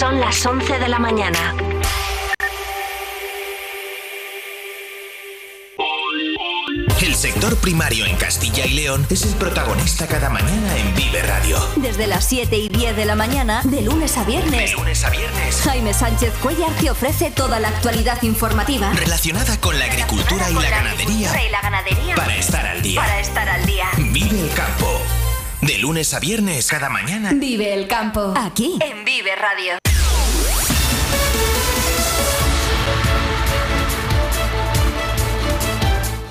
Son las 11 de la mañana. El sector primario en Castilla y León es el protagonista cada mañana en Vive Radio. Desde las 7 y 10 de la mañana, de lunes a viernes. De lunes a viernes. Jaime Sánchez Cuellar te ofrece toda la actualidad informativa. Relacionada con la agricultura y la ganadería. y la ganadería. Para estar al día. Para estar al día. Vive el campo. De lunes a viernes, cada mañana. Vive el campo. Aquí, en Vive Radio.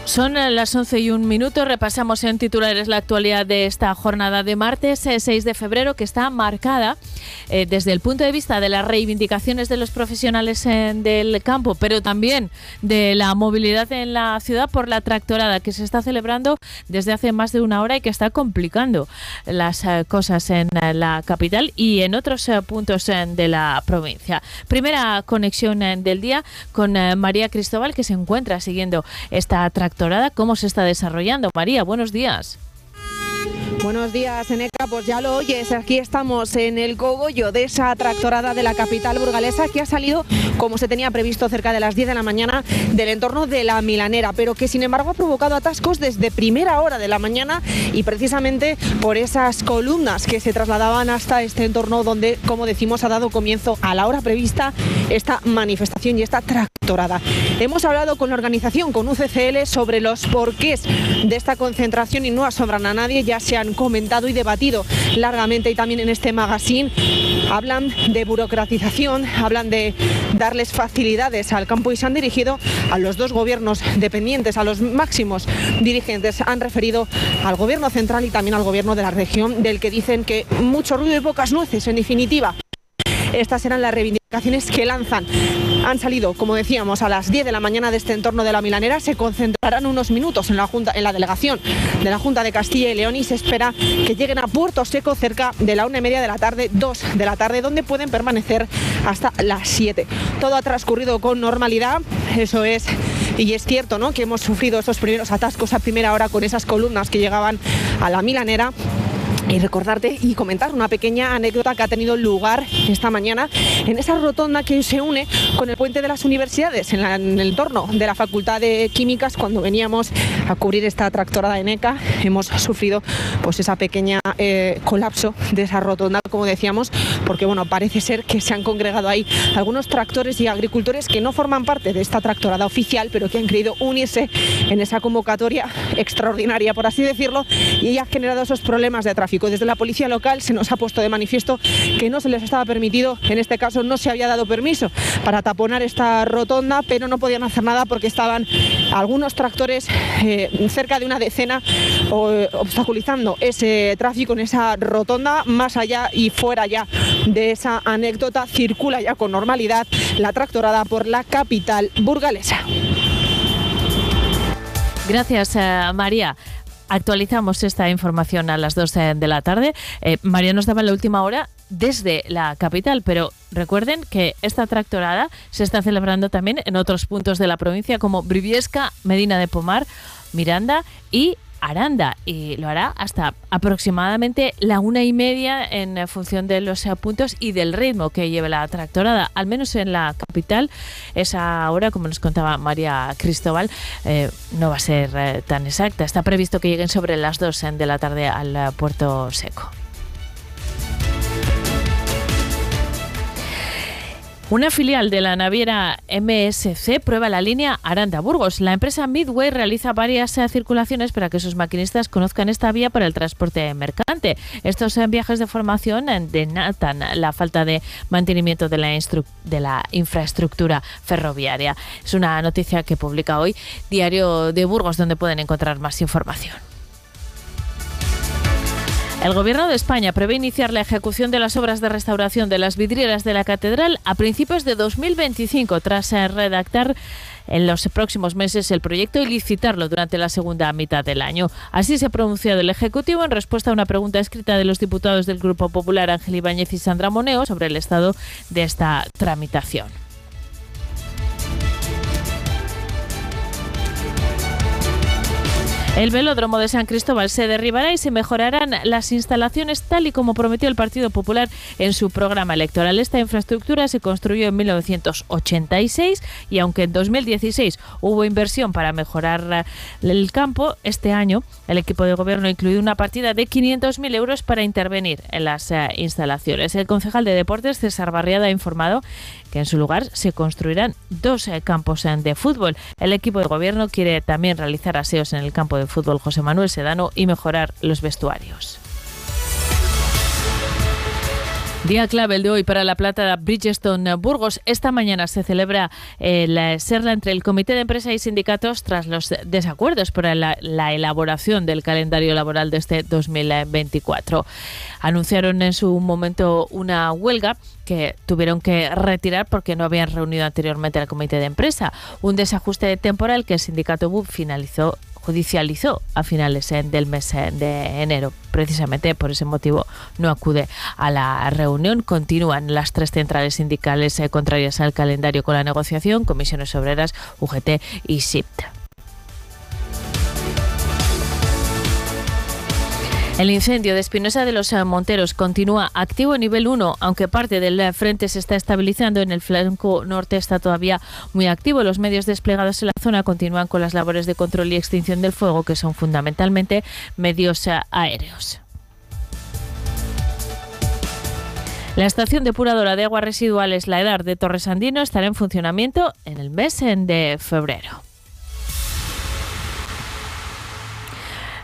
Son las 11 y un minuto. Repasamos en titulares la actualidad de esta jornada de martes 6 eh, de febrero, que está marcada eh, desde el punto de vista de las reivindicaciones de los profesionales en, del campo, pero también de la movilidad en la ciudad por la tractorada que se está celebrando desde hace más de una hora y que está complicando las eh, cosas en la capital y en otros puntos de la provincia. Primera conexión del día con María Cristóbal, que se encuentra siguiendo esta tractorada cómo se está desarrollando. María, buenos días. Buenos días, Eneca. Pues ya lo oyes, aquí estamos en el cogollo de esa tractorada de la capital burgalesa que ha salido, como se tenía previsto, cerca de las 10 de la mañana del entorno de la Milanera, pero que sin embargo ha provocado atascos desde primera hora de la mañana y precisamente por esas columnas que se trasladaban hasta este entorno donde, como decimos, ha dado comienzo a la hora prevista esta manifestación y esta tractorada. Hemos hablado con la organización, con UCCL, sobre los porqués de esta concentración y no asombran a nadie, ya se han comentado y debatido largamente y también en este magazine. Hablan de burocratización, hablan de darles facilidades al campo y se han dirigido a los dos gobiernos dependientes, a los máximos dirigentes. Han referido al gobierno central y también al gobierno de la región, del que dicen que mucho ruido y pocas nueces, en definitiva. Estas eran las reivindicaciones que lanzan. Han salido, como decíamos, a las 10 de la mañana de este entorno de la Milanera. Se concentrarán unos minutos en la, delegación de la Junta de Castilla y León y se espera que lleguen a Puerto Seco cerca de la una y media de la tarde, 2 de la tarde, donde pueden permanecer hasta las 7. Todo ha transcurrido con normalidad, eso es y es cierto ¿no? que hemos sufrido esos primeros atascos a primera hora con esas columnas que llegaban a la milanera y recordarte y comentar una pequeña anécdota que ha tenido lugar esta mañana en esa rotonda que se une con el puente de las universidades en, el entorno de la Facultad de Químicas. Cuando veníamos a cubrir esta tractorada de NECA hemos sufrido pues esa pequeña eh, colapso de esa rotonda como decíamos porque bueno parece ser que se han congregado ahí algunos tractores y agricultores que no forman parte de esta tractorada oficial pero que han querido unirse en esa convocatoria extraordinaria por así decirlo y ha generado esos problemas de tráfico desde la policía local se nos ha puesto de manifiesto que no se les estaba permitido, en este caso no se había dado permiso para taponar esta rotonda, pero no podían hacer nada porque estaban algunos tractores eh, cerca de una decena obstaculizando ese tráfico en esa rotonda, más allá y fuera ya de esa anécdota, circula ya con normalidad la tractorada por la capital burgalesa. Gracias, eh, María. Actualizamos esta información a las 12 de la tarde. Eh, María nos daba la última hora desde la capital, pero recuerden que esta tractorada se está celebrando también en otros puntos de la provincia como Briviesca, Medina de Pomar, Miranda y Aranda y lo hará hasta aproximadamente la una y media en función de los puntos y del ritmo que lleve la tractorada. Al menos en la capital, esa hora, como nos contaba María Cristóbal, eh, no va a ser eh, tan exacta. Está previsto que lleguen sobre las dos de la tarde al puerto seco. Una filial de la naviera MSC prueba la línea Aranda-Burgos. La empresa Midway realiza varias eh, circulaciones para que sus maquinistas conozcan esta vía para el transporte mercante. Estos eh, viajes de formación eh, denatan la falta de mantenimiento de la, de la infraestructura ferroviaria. Es una noticia que publica hoy Diario de Burgos, donde pueden encontrar más información. El Gobierno de España prevé iniciar la ejecución de las obras de restauración de las vidrieras de la catedral a principios de 2025, tras eh, redactar en los próximos meses el proyecto y licitarlo durante la segunda mitad del año. Así se ha pronunciado el Ejecutivo en respuesta a una pregunta escrita de los diputados del Grupo Popular Ángel Ibáñez y Sandra Moneo sobre el estado de esta tramitación. El velódromo de San Cristóbal se derribará y se mejorarán las instalaciones tal y como prometió el Partido Popular en su programa electoral. Esta infraestructura se construyó en 1986 y aunque en 2016 hubo inversión para mejorar el campo, este año el equipo de gobierno ha incluido una partida de 500.000 euros para intervenir en las eh, instalaciones. El concejal de Deportes, César Barriada, ha informado que en su lugar se construirán dos eh, campos eh, de fútbol. El equipo de gobierno quiere también realizar aseos en el campo de fútbol José Manuel Sedano y mejorar los vestuarios. Día clave el de hoy para la plata Bridgestone Burgos. Esta mañana se celebra la serla entre el Comité de Empresa y Sindicatos tras los desacuerdos por la, la, elaboración del calendario laboral de este 2024. Anunciaron en su momento una huelga que tuvieron que retirar porque no habían reunido anteriormente al Comité de Empresa. Un desajuste temporal que el sindicato BUP finalizó judicializó a finales eh, del mes eh, de enero. Precisamente por ese motivo no acude a la reunión. Continúan las tres centrales sindicales eh, contrarias al calendario con la negociación, comisiones obreras, UGT y SIPT. El incendio de Espinosa de los Monteros continúa activo en nivel 1, aunque parte del frente se está estabilizando. En el flanco norte está todavía muy activo. Los medios desplegados en la zona continúan con las labores de control y extinción del fuego, que son fundamentalmente medios aéreos. La estación depuradora de aguas residuales La Edad de Torres Andino estará en funcionamiento en el mes de febrero.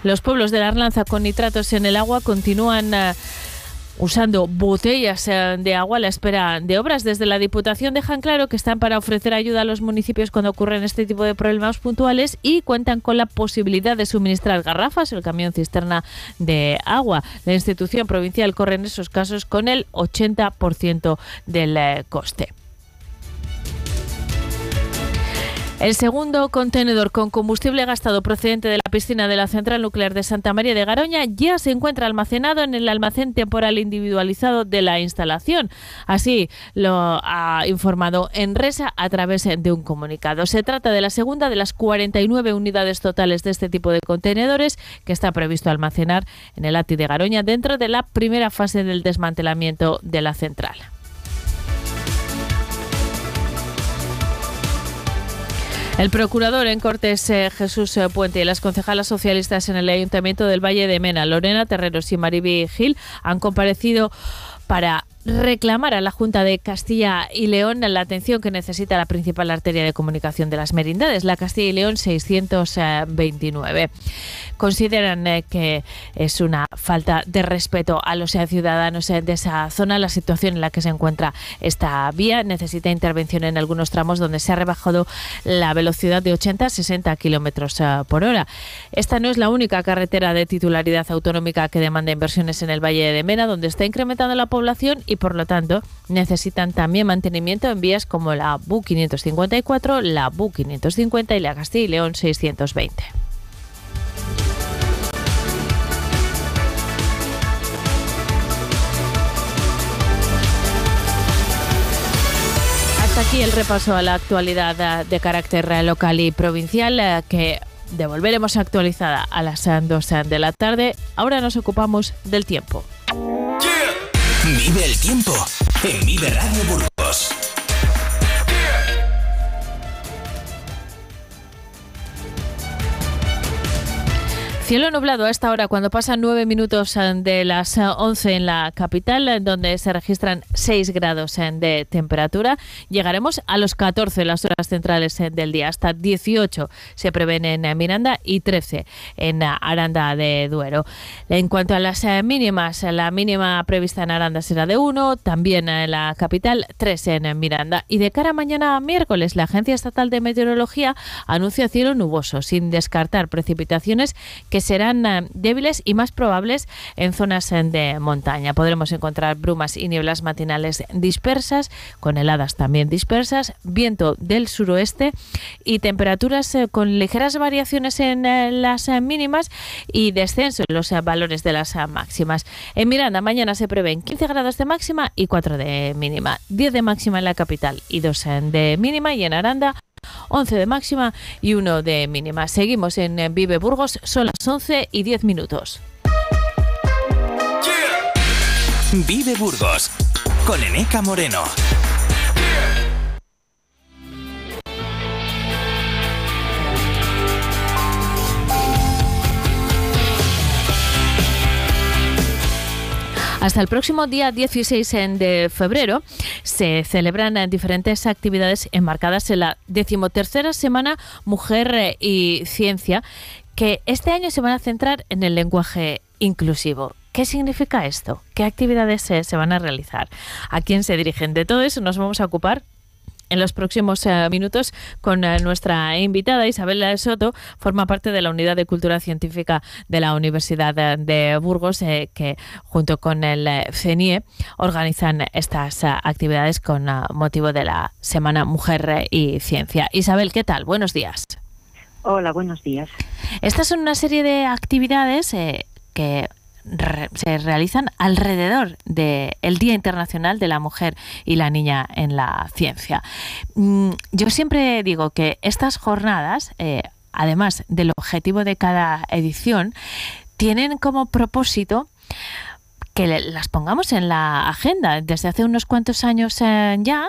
Los pueblos de la Arlanza con nitratos en el agua continúan eh, usando botellas eh, de agua a la espera de obras. Desde la Diputación dejan claro que están para ofrecer ayuda a los municipios cuando ocurren este tipo de problemas puntuales y cuentan con la posibilidad de suministrar garrafas o el camión cisterna de agua. La institución provincial corre en esos casos con el 80% del eh, coste. El segundo contenedor con combustible gastado procedente de la piscina de la central nuclear de Santa María de Garoña ya se encuentra almacenado en el almacén temporal individualizado de la instalación. Así lo ha informado Enresa a través de un comunicado. Se trata de la segunda de las 49 unidades totales de este tipo de contenedores que está previsto almacenar en el ATI de Garoña dentro de la primera fase del desmantelamiento de la central. El procurador en Cortes, eh, Jesús eh, Puente, y las concejalas socialistas en el Ayuntamiento del Valle de Mena, Lorena Terreros y Mariby Gil, han comparecido para reclamar a la Junta de Castilla y León la atención que necesita la principal arteria de comunicación de las merindades, la Castilla y León 629. Consideran eh, que es una falta de respeto a los eh, ciudadanos eh, de esa zona la situación en la que se encuentra esta vía. Necesita intervención en algunos tramos donde se ha rebajado la velocidad de 80 a 60 kilómetros por hora. Esta no es la única carretera de titularidad autonómica que demanda inversiones en el Valle de Mena, donde está incrementando la población y por lo tanto necesitan también mantenimiento en vías como la BU 554, la BU 550 y la Castilla y León 620. Hasta aquí el repaso a la actualidad de carácter local y provincial eh, que devolveremos actualizada a las 2 de la tarde. Ahora nos ocupamos del tiempo. Vive el tiempo en Vive Radio Burgos. Cielo nublado a esta hora, cuando pasan nueve minutos eh, de las 11 eh, en la capital, eh, donde se registran 6 grados de temperatura. Llegaremos a los 14 las horas centrales del día, hasta 18 se prevén en Miranda y 13 en Aranda de Duero. En cuanto a las mínimas, la mínima prevista en Aranda será de 1, también en la capital 3 en Miranda. Y de cara a mañana miércoles, la Agencia Estatal de Meteorología anuncia cielo nuboso, sin descartar precipitaciones que serán eh, débiles y más probables en zonas eh, de montaña. Podremos encontrar brumas y nieblas matinales dispersas, con heladas también dispersas, viento del suroeste y temperaturas eh, con ligeras variaciones en las mínimas y descenso en los valores de las máximas. En Miranda mañana se prevén 15 grados de máxima y 4 de mínima, 10 de máxima en la capital y 2 de mínima y en Aranda 11 de máxima y 1 de mínima. Seguimos en Vive Burgos, son las 11 y 10 minutos. Vive Burgos con Eneca Moreno. Hasta el próximo día 16 de febrero se celebran diferentes actividades enmarcadas en la decimotercera semana Mujer y Ciencia, que este año se van a centrar en el lenguaje inclusivo. ¿Qué significa esto? ¿Qué actividades se, se, van a realizar? ¿A quién se dirigen? De todo eso nos vamos a ocupar en los próximos eh, minutos con eh, nuestra invitada Isabel Soto, forma parte de la Unidad de Cultura Científica de la Universidad de, Burgos, eh, que junto con el CENIE organizan estas actividades con motivo de la Semana Mujer y Ciencia. Isabel, ¿qué tal? Buenos días. Hola, buenos días. Estas son una serie de actividades que se realizan alrededor del Día Internacional de la Mujer y la Niña en la Ciencia. Mm, yo siempre digo que estas jornadas, eh, además del objetivo de cada edición, tienen como propósito que las pongamos en la agenda. Desde hace unos cuantos años eh, ya,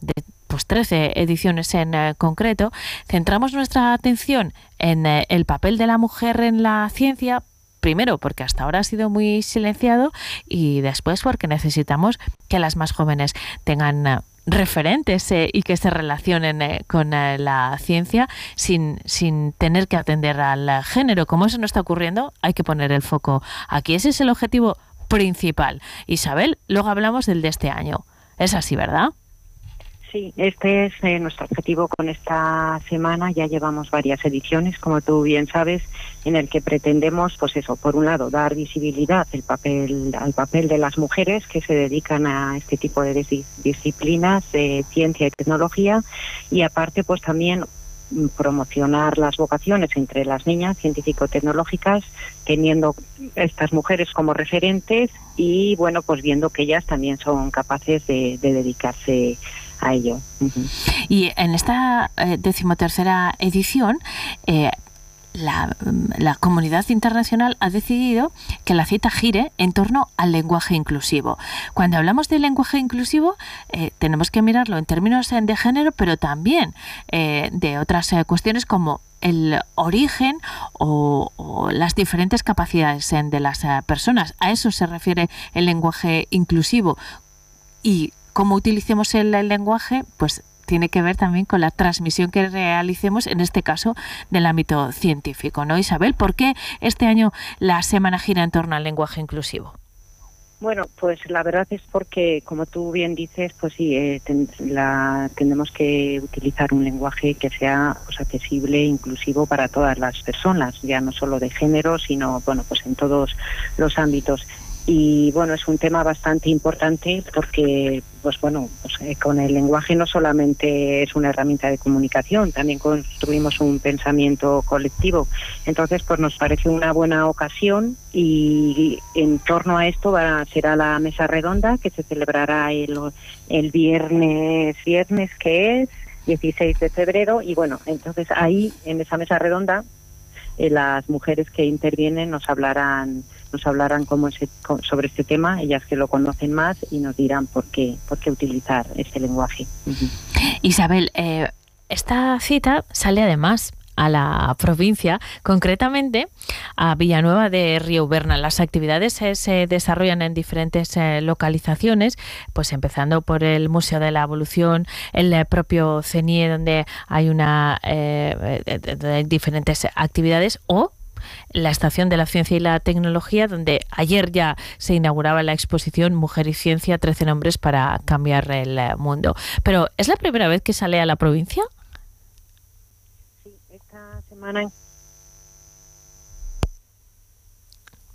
de pues 13 ediciones en eh, concreto, centramos nuestra atención en el papel de la mujer en la ciencia primero porque hasta ahora ha sido muy silenciado y después porque necesitamos que las más jóvenes tengan eh, referentes eh, y que se relacionen eh, con la ciencia sin, sin tener que atender al género. Como eso no está ocurriendo, hay que poner el foco aquí. Ese es el objetivo principal. Isabel, luego hablamos del de este año. Es así, ¿verdad? Sí, este es eh, nuestro objetivo con esta semana. Ya llevamos varias ediciones, como tú bien sabes, en el que pretendemos, pues eso, por un lado, dar visibilidad al papel de las mujeres que se dedican a este tipo de disciplinas de ciencia y tecnología, y aparte, pues también mm, promocionar las vocaciones entre las niñas científico-tecnológicas, teniendo estas mujeres como referentes y, bueno, pues viendo que ellas también son capaces de, de dedicarse a ello. Y en esta eh, decimotercera edición, eh, la, la, comunidad internacional ha decidido que la cita gire en torno al lenguaje inclusivo. Cuando hablamos de lenguaje inclusivo, eh, tenemos que mirarlo en términos de género, pero también de otras cuestiones como el origen o, o, las diferentes capacidades de las personas. A eso se refiere el lenguaje inclusivo. Y cómo utilicemos el, lenguaje, pues tiene que ver también con la transmisión que realicemos, en este caso, del ámbito científico, ¿no, Isabel? ¿Por qué este año la semana gira en torno al lenguaje inclusivo? Bueno, pues la verdad es porque, como tú bien dices, pues sí, eh, la, tenemos que utilizar un lenguaje que sea pues, accesible e inclusivo para todas las personas, ya no solo de género, sino, bueno, pues en todos los ámbitos y bueno es un tema bastante importante porque pues bueno pues, eh, con el lenguaje no solamente es una herramienta de comunicación también construimos un pensamiento colectivo. Entonces pues nos parece una buena ocasión y en torno a esto va, será la mesa redonda que se celebrará el, el viernes viernes que es 16 de febrero. Y bueno entonces ahí en esa mesa redonda eh, las mujeres que intervienen nos hablarán nos hablarán cómo sobre este tema, ellas que lo conocen más y nos dirán por qué, por qué utilizar este lenguaje. Isabel, eh, esta cita sale además a la provincia, concretamente a Villanueva de Río Berna. Las actividades se, desarrollan en diferentes eh, localizaciones, pues empezando por el Museo de la Evolución, el propio CENIE, donde hay una eh, diferentes actividades, o la Estación de la Ciencia y la Tecnología, donde ayer ya se inauguraba la exposición Mujer y Ciencia, 13 nombres para cambiar el eh, mundo. Pero, ¿es la primera vez que sale a la provincia? Sí, esta semana.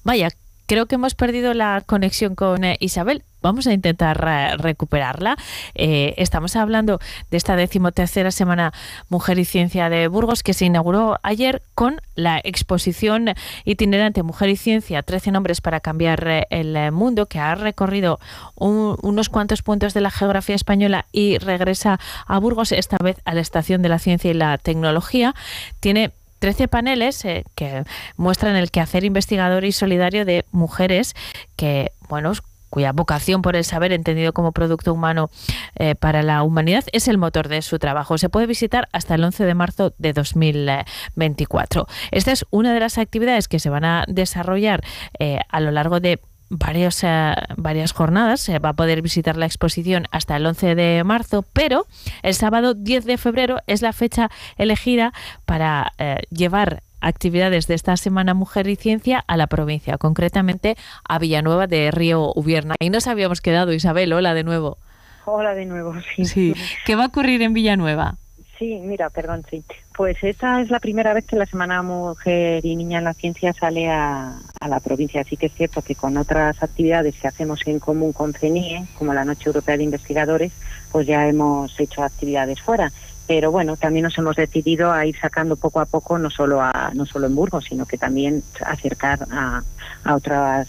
Vaya, creo que hemos perdido la conexión con eh, Isabel. vamos a intentar recuperarla. Eh, estamos hablando de esta decimotercera semana Mujer y Ciencia de Burgos que se inauguró ayer con la exposición itinerante Mujer y Ciencia, 13 nombres para cambiar eh, el mundo, que ha recorrido unos cuantos puntos de la geografía española y regresa a Burgos, esta vez a la Estación de la Ciencia y la Tecnología. Tiene 13 paneles eh, que muestran el quehacer investigador y solidario de mujeres que, bueno, cuya vocación por el saber entendido como producto humano eh, para la humanidad es el motor de su trabajo. Se puede visitar hasta el 11 de marzo de 2024. Esta es una de las actividades que se van a desarrollar eh, a lo largo de varios, eh, varias jornadas. Se va a poder visitar la exposición hasta el 11 de marzo, pero el sábado 10 de febrero es la fecha elegida para eh, llevar actividades de esta Semana Mujer y Ciencia a la provincia, concretamente a Villanueva de Río Ubierna. Y nos habíamos quedado, Isabel, hola de nuevo. Hola de nuevo, sí. sí. ¿Qué va a ocurrir en Villanueva? Sí, mira, perdón, sí. Pues esta es la primera vez que la Semana Mujer y Niña en la Ciencia sale a, la provincia. Así que es cierto que con otras actividades que hacemos en común con CENIE, como la Noche Europea de Investigadores, pues ya hemos hecho actividades fuera. Pero bueno, también nos hemos decidido a ir sacando poco a poco, no solo, a, no solo en Burgos, sino que también acercar a, a otras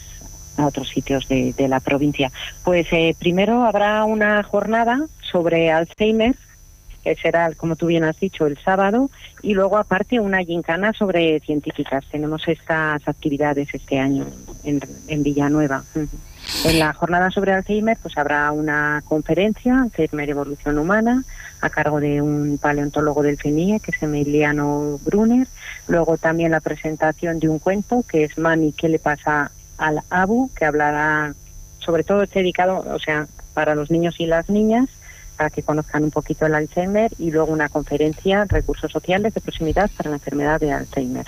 a otros sitios de, la provincia. Pues eh, primero habrá una jornada sobre Alzheimer que será, como tú bien has dicho, el sábado, y luego aparte una gincana sobre científicas. Tenemos estas actividades este año en, en Villanueva. En la jornada sobre Alzheimer pues habrá una conferencia, Alzheimer Evolución Humana, a cargo de un paleontólogo del CENIE, que es Emiliano Brunner. Luego también la presentación de un cuento, que es Mami, ¿qué le pasa al Abu? que hablará, sobre todo este dedicado, o sea, para los niños y las niñas, para que conozcan un poquito el Alzheimer y luego una conferencia, recursos sociales de proximidad para la enfermedad de Alzheimer,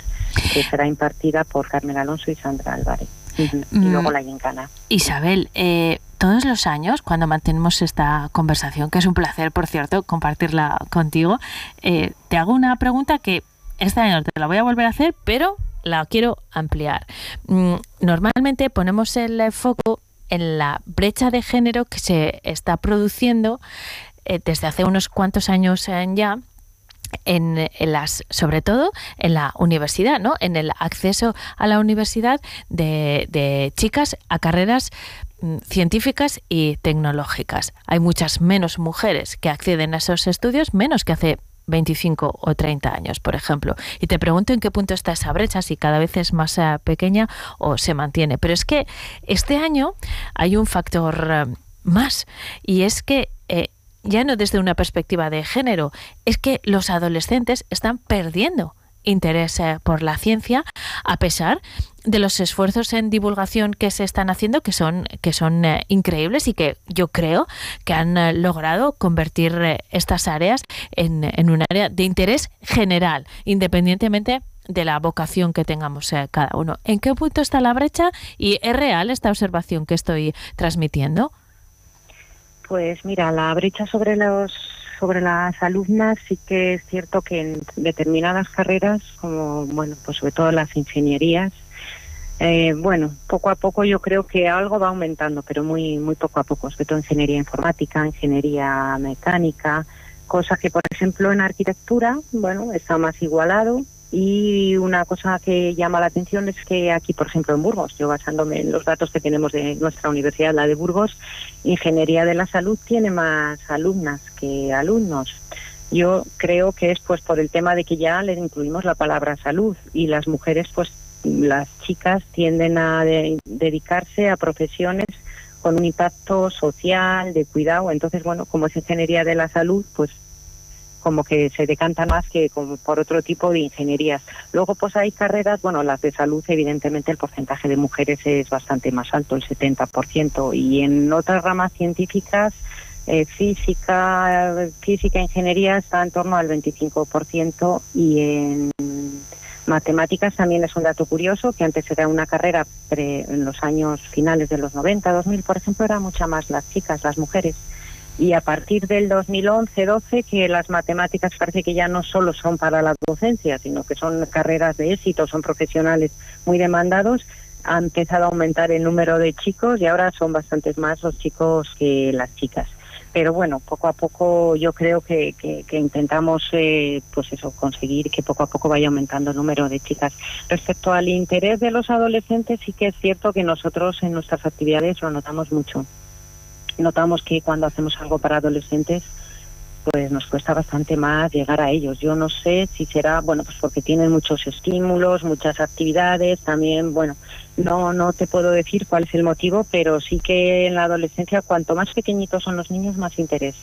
que será impartida por Carmen Alonso y Sandra Álvarez. Y mm. luego la gincana. Isabel, eh, todos los años, cuando mantenemos esta conversación, que es un placer, por cierto, compartirla contigo, eh, te hago una pregunta que este año te la voy a volver a hacer, pero la quiero ampliar. Mm, normalmente ponemos el foco en la brecha de género que se está produciendo eh, desde hace unos cuantos años ya en, las sobre todo en la universidad no en el acceso a la universidad de, de chicas a carreras mm, científicas y tecnológicas. Hay muchas menos mujeres que acceden a esos estudios, menos que hace 25 o 30 años, por ejemplo. Y te pregunto en qué punto está esa brecha, si cada vez es más eh, pequeña o se mantiene. Pero es que este año hay un factor eh, más y es que eh, ya no desde una perspectiva de género, es que los adolescentes están perdiendo interés por la ciencia a pesar de los esfuerzos en divulgación que se están haciendo que son que son eh, increíbles y que yo creo que han eh, logrado convertir eh, estas áreas en, en, un área de interés general independientemente de la vocación que tengamos cada uno. ¿En qué punto está la brecha y es real esta observación que estoy transmitiendo? Pues mira, la brecha sobre los sobre las alumnas sí que es cierto que en determinadas carreras, como bueno, pues sobre todo las ingenierías, eh, bueno, poco a poco yo creo que algo va aumentando, pero muy muy poco a poco, sobre todo ingeniería informática, ingeniería mecánica, cosa que por ejemplo en arquitectura, bueno, está más igualado, y una cosa que llama la atención es que aquí, por ejemplo, en Burgos, yo basándome en los datos que tenemos de nuestra universidad, la de Burgos, Ingeniería de la Salud tiene más alumnas que alumnos. Yo creo que es pues por el tema de que ya le incluimos la palabra salud y las mujeres, pues las chicas tienden a dedicarse a profesiones con un impacto social, de cuidado. Entonces, bueno, como es ingeniería de la salud, pues como que se decanta más que por otro tipo de ingenierías. Luego pues hay carreras, bueno, las de salud evidentemente el porcentaje de mujeres es bastante más alto, el 70%, y en otras ramas científicas, eh, física, física, ingeniería está en torno al 25% y en matemáticas también es un dato curioso, que antes era una carrera en los años finales de los 90, 2000, por ejemplo, era mucha más las chicas, las mujeres y a partir del 2011-12 que las matemáticas parece que ya no solo son para la docencia, sino que son carreras de éxito, son profesionales muy demandados, ha empezado a aumentar el número de chicos y ahora son bastantes más los chicos que las chicas. Pero bueno, poco a poco yo creo que, intentamos eh, pues eso, conseguir que poco a poco vaya aumentando el número de chicas. Respecto al interés de los adolescentes, sí que es cierto que nosotros en nuestras actividades lo notamos mucho. Notamos que cuando hacemos algo para adolescentes, pues nos cuesta bastante más llegar a ellos. Yo no sé si será, bueno, pues porque tienen muchos estímulos, muchas actividades, también, bueno, no no te puedo decir cuál es el motivo, pero sí que en la adolescencia cuanto más pequeñitos son los niños, más interés.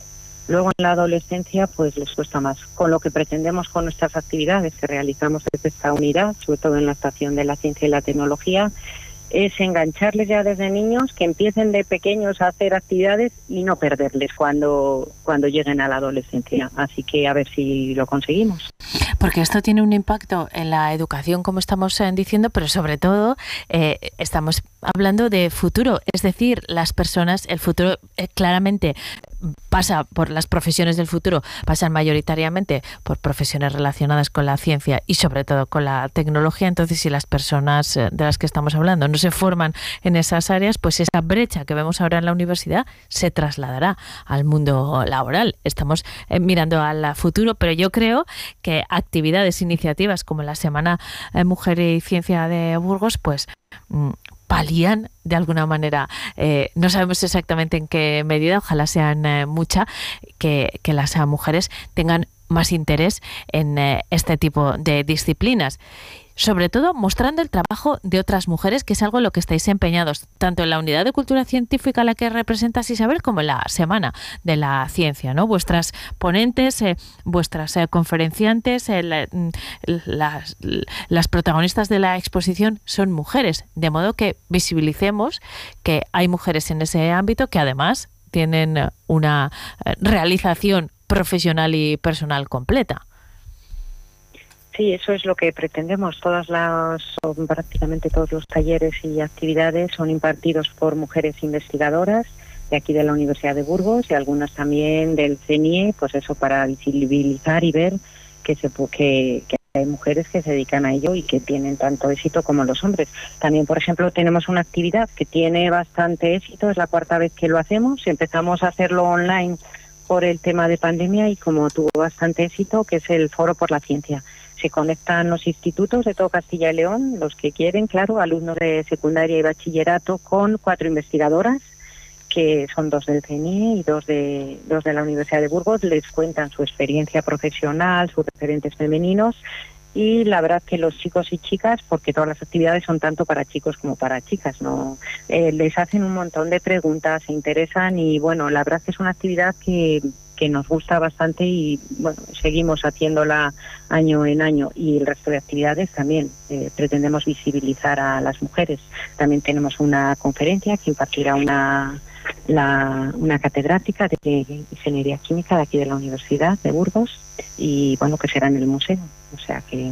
Luego en la adolescencia pues les cuesta más. Con lo que pretendemos con nuestras actividades que realizamos desde esta unidad, sobre todo en la estación de la ciencia y la tecnología, es engancharles ya desde niños, que empiecen de pequeños a hacer actividades y no perderles cuando, cuando lleguen a la adolescencia. Así que a ver si lo conseguimos. Porque esto tiene un impacto en la educación, como estamos eh, diciendo, pero sobre todo eh, estamos hablando de futuro, es decir, las personas, el futuro eh, claramente pasa por las profesiones del futuro, pasan mayoritariamente por profesiones relacionadas con la ciencia y sobre todo con la tecnología. Entonces, si las personas de las que estamos hablando no se forman en esas áreas, pues esa brecha que vemos ahora en la universidad se trasladará al mundo laboral. Estamos mirando al futuro, pero yo creo que actividades, iniciativas como la Semana eh, Mujer y Ciencia de Burgos, pues mm, palían de alguna manera, eh, no sabemos exactamente en qué medida, ojalá sean eh, mucha, que, que las mujeres tengan más interés en este tipo de disciplinas sobre todo mostrando el trabajo de otras mujeres, que es algo en lo que estáis empeñados, tanto en la unidad de cultura científica a la que representas Isabel, como en la Semana de la Ciencia, ¿no? Vuestras ponentes, eh, vuestras eh, conferenciantes, eh, mm, las, las protagonistas de la exposición son mujeres, de modo que visibilicemos que hay mujeres en ese ámbito que además tienen una realización profesional y personal completa. Sí, eso es lo que pretendemos. Todas las, prácticamente todos los talleres y actividades son impartidos por mujeres investigadoras de aquí de la Universidad de Burgos y algunas también del CENIE, pues eso para visibilizar y ver que que hay mujeres que se dedican a ello y que tienen tanto éxito como los hombres. También, por ejemplo, tenemos una actividad que tiene bastante éxito, es la cuarta vez que lo hacemos, empezamos a hacerlo online por el tema de pandemia y como tuvo bastante éxito, que es el Foro por la Ciencia se conectan los institutos de todo Castilla y León, los que quieren, claro, alumnos de secundaria y bachillerato, con cuatro investigadoras, que son dos del CNIE y dos de, dos de la Universidad de Burgos, les cuentan su experiencia profesional, sus referentes femeninos y la verdad que los chicos y chicas, porque todas las actividades son tanto para chicos como para chicas, no eh, les hacen un montón de preguntas, se interesan y bueno, la verdad que es una actividad que que nos gusta bastante y bueno, seguimos haciéndola año en año y el resto de actividades también eh, pretendemos visibilizar a las mujeres. También tenemos una conferencia que impartirá una, la, una catedrática de Ingeniería Química de aquí de la Universidad de Burgos y bueno, que será en el museo. O sea que,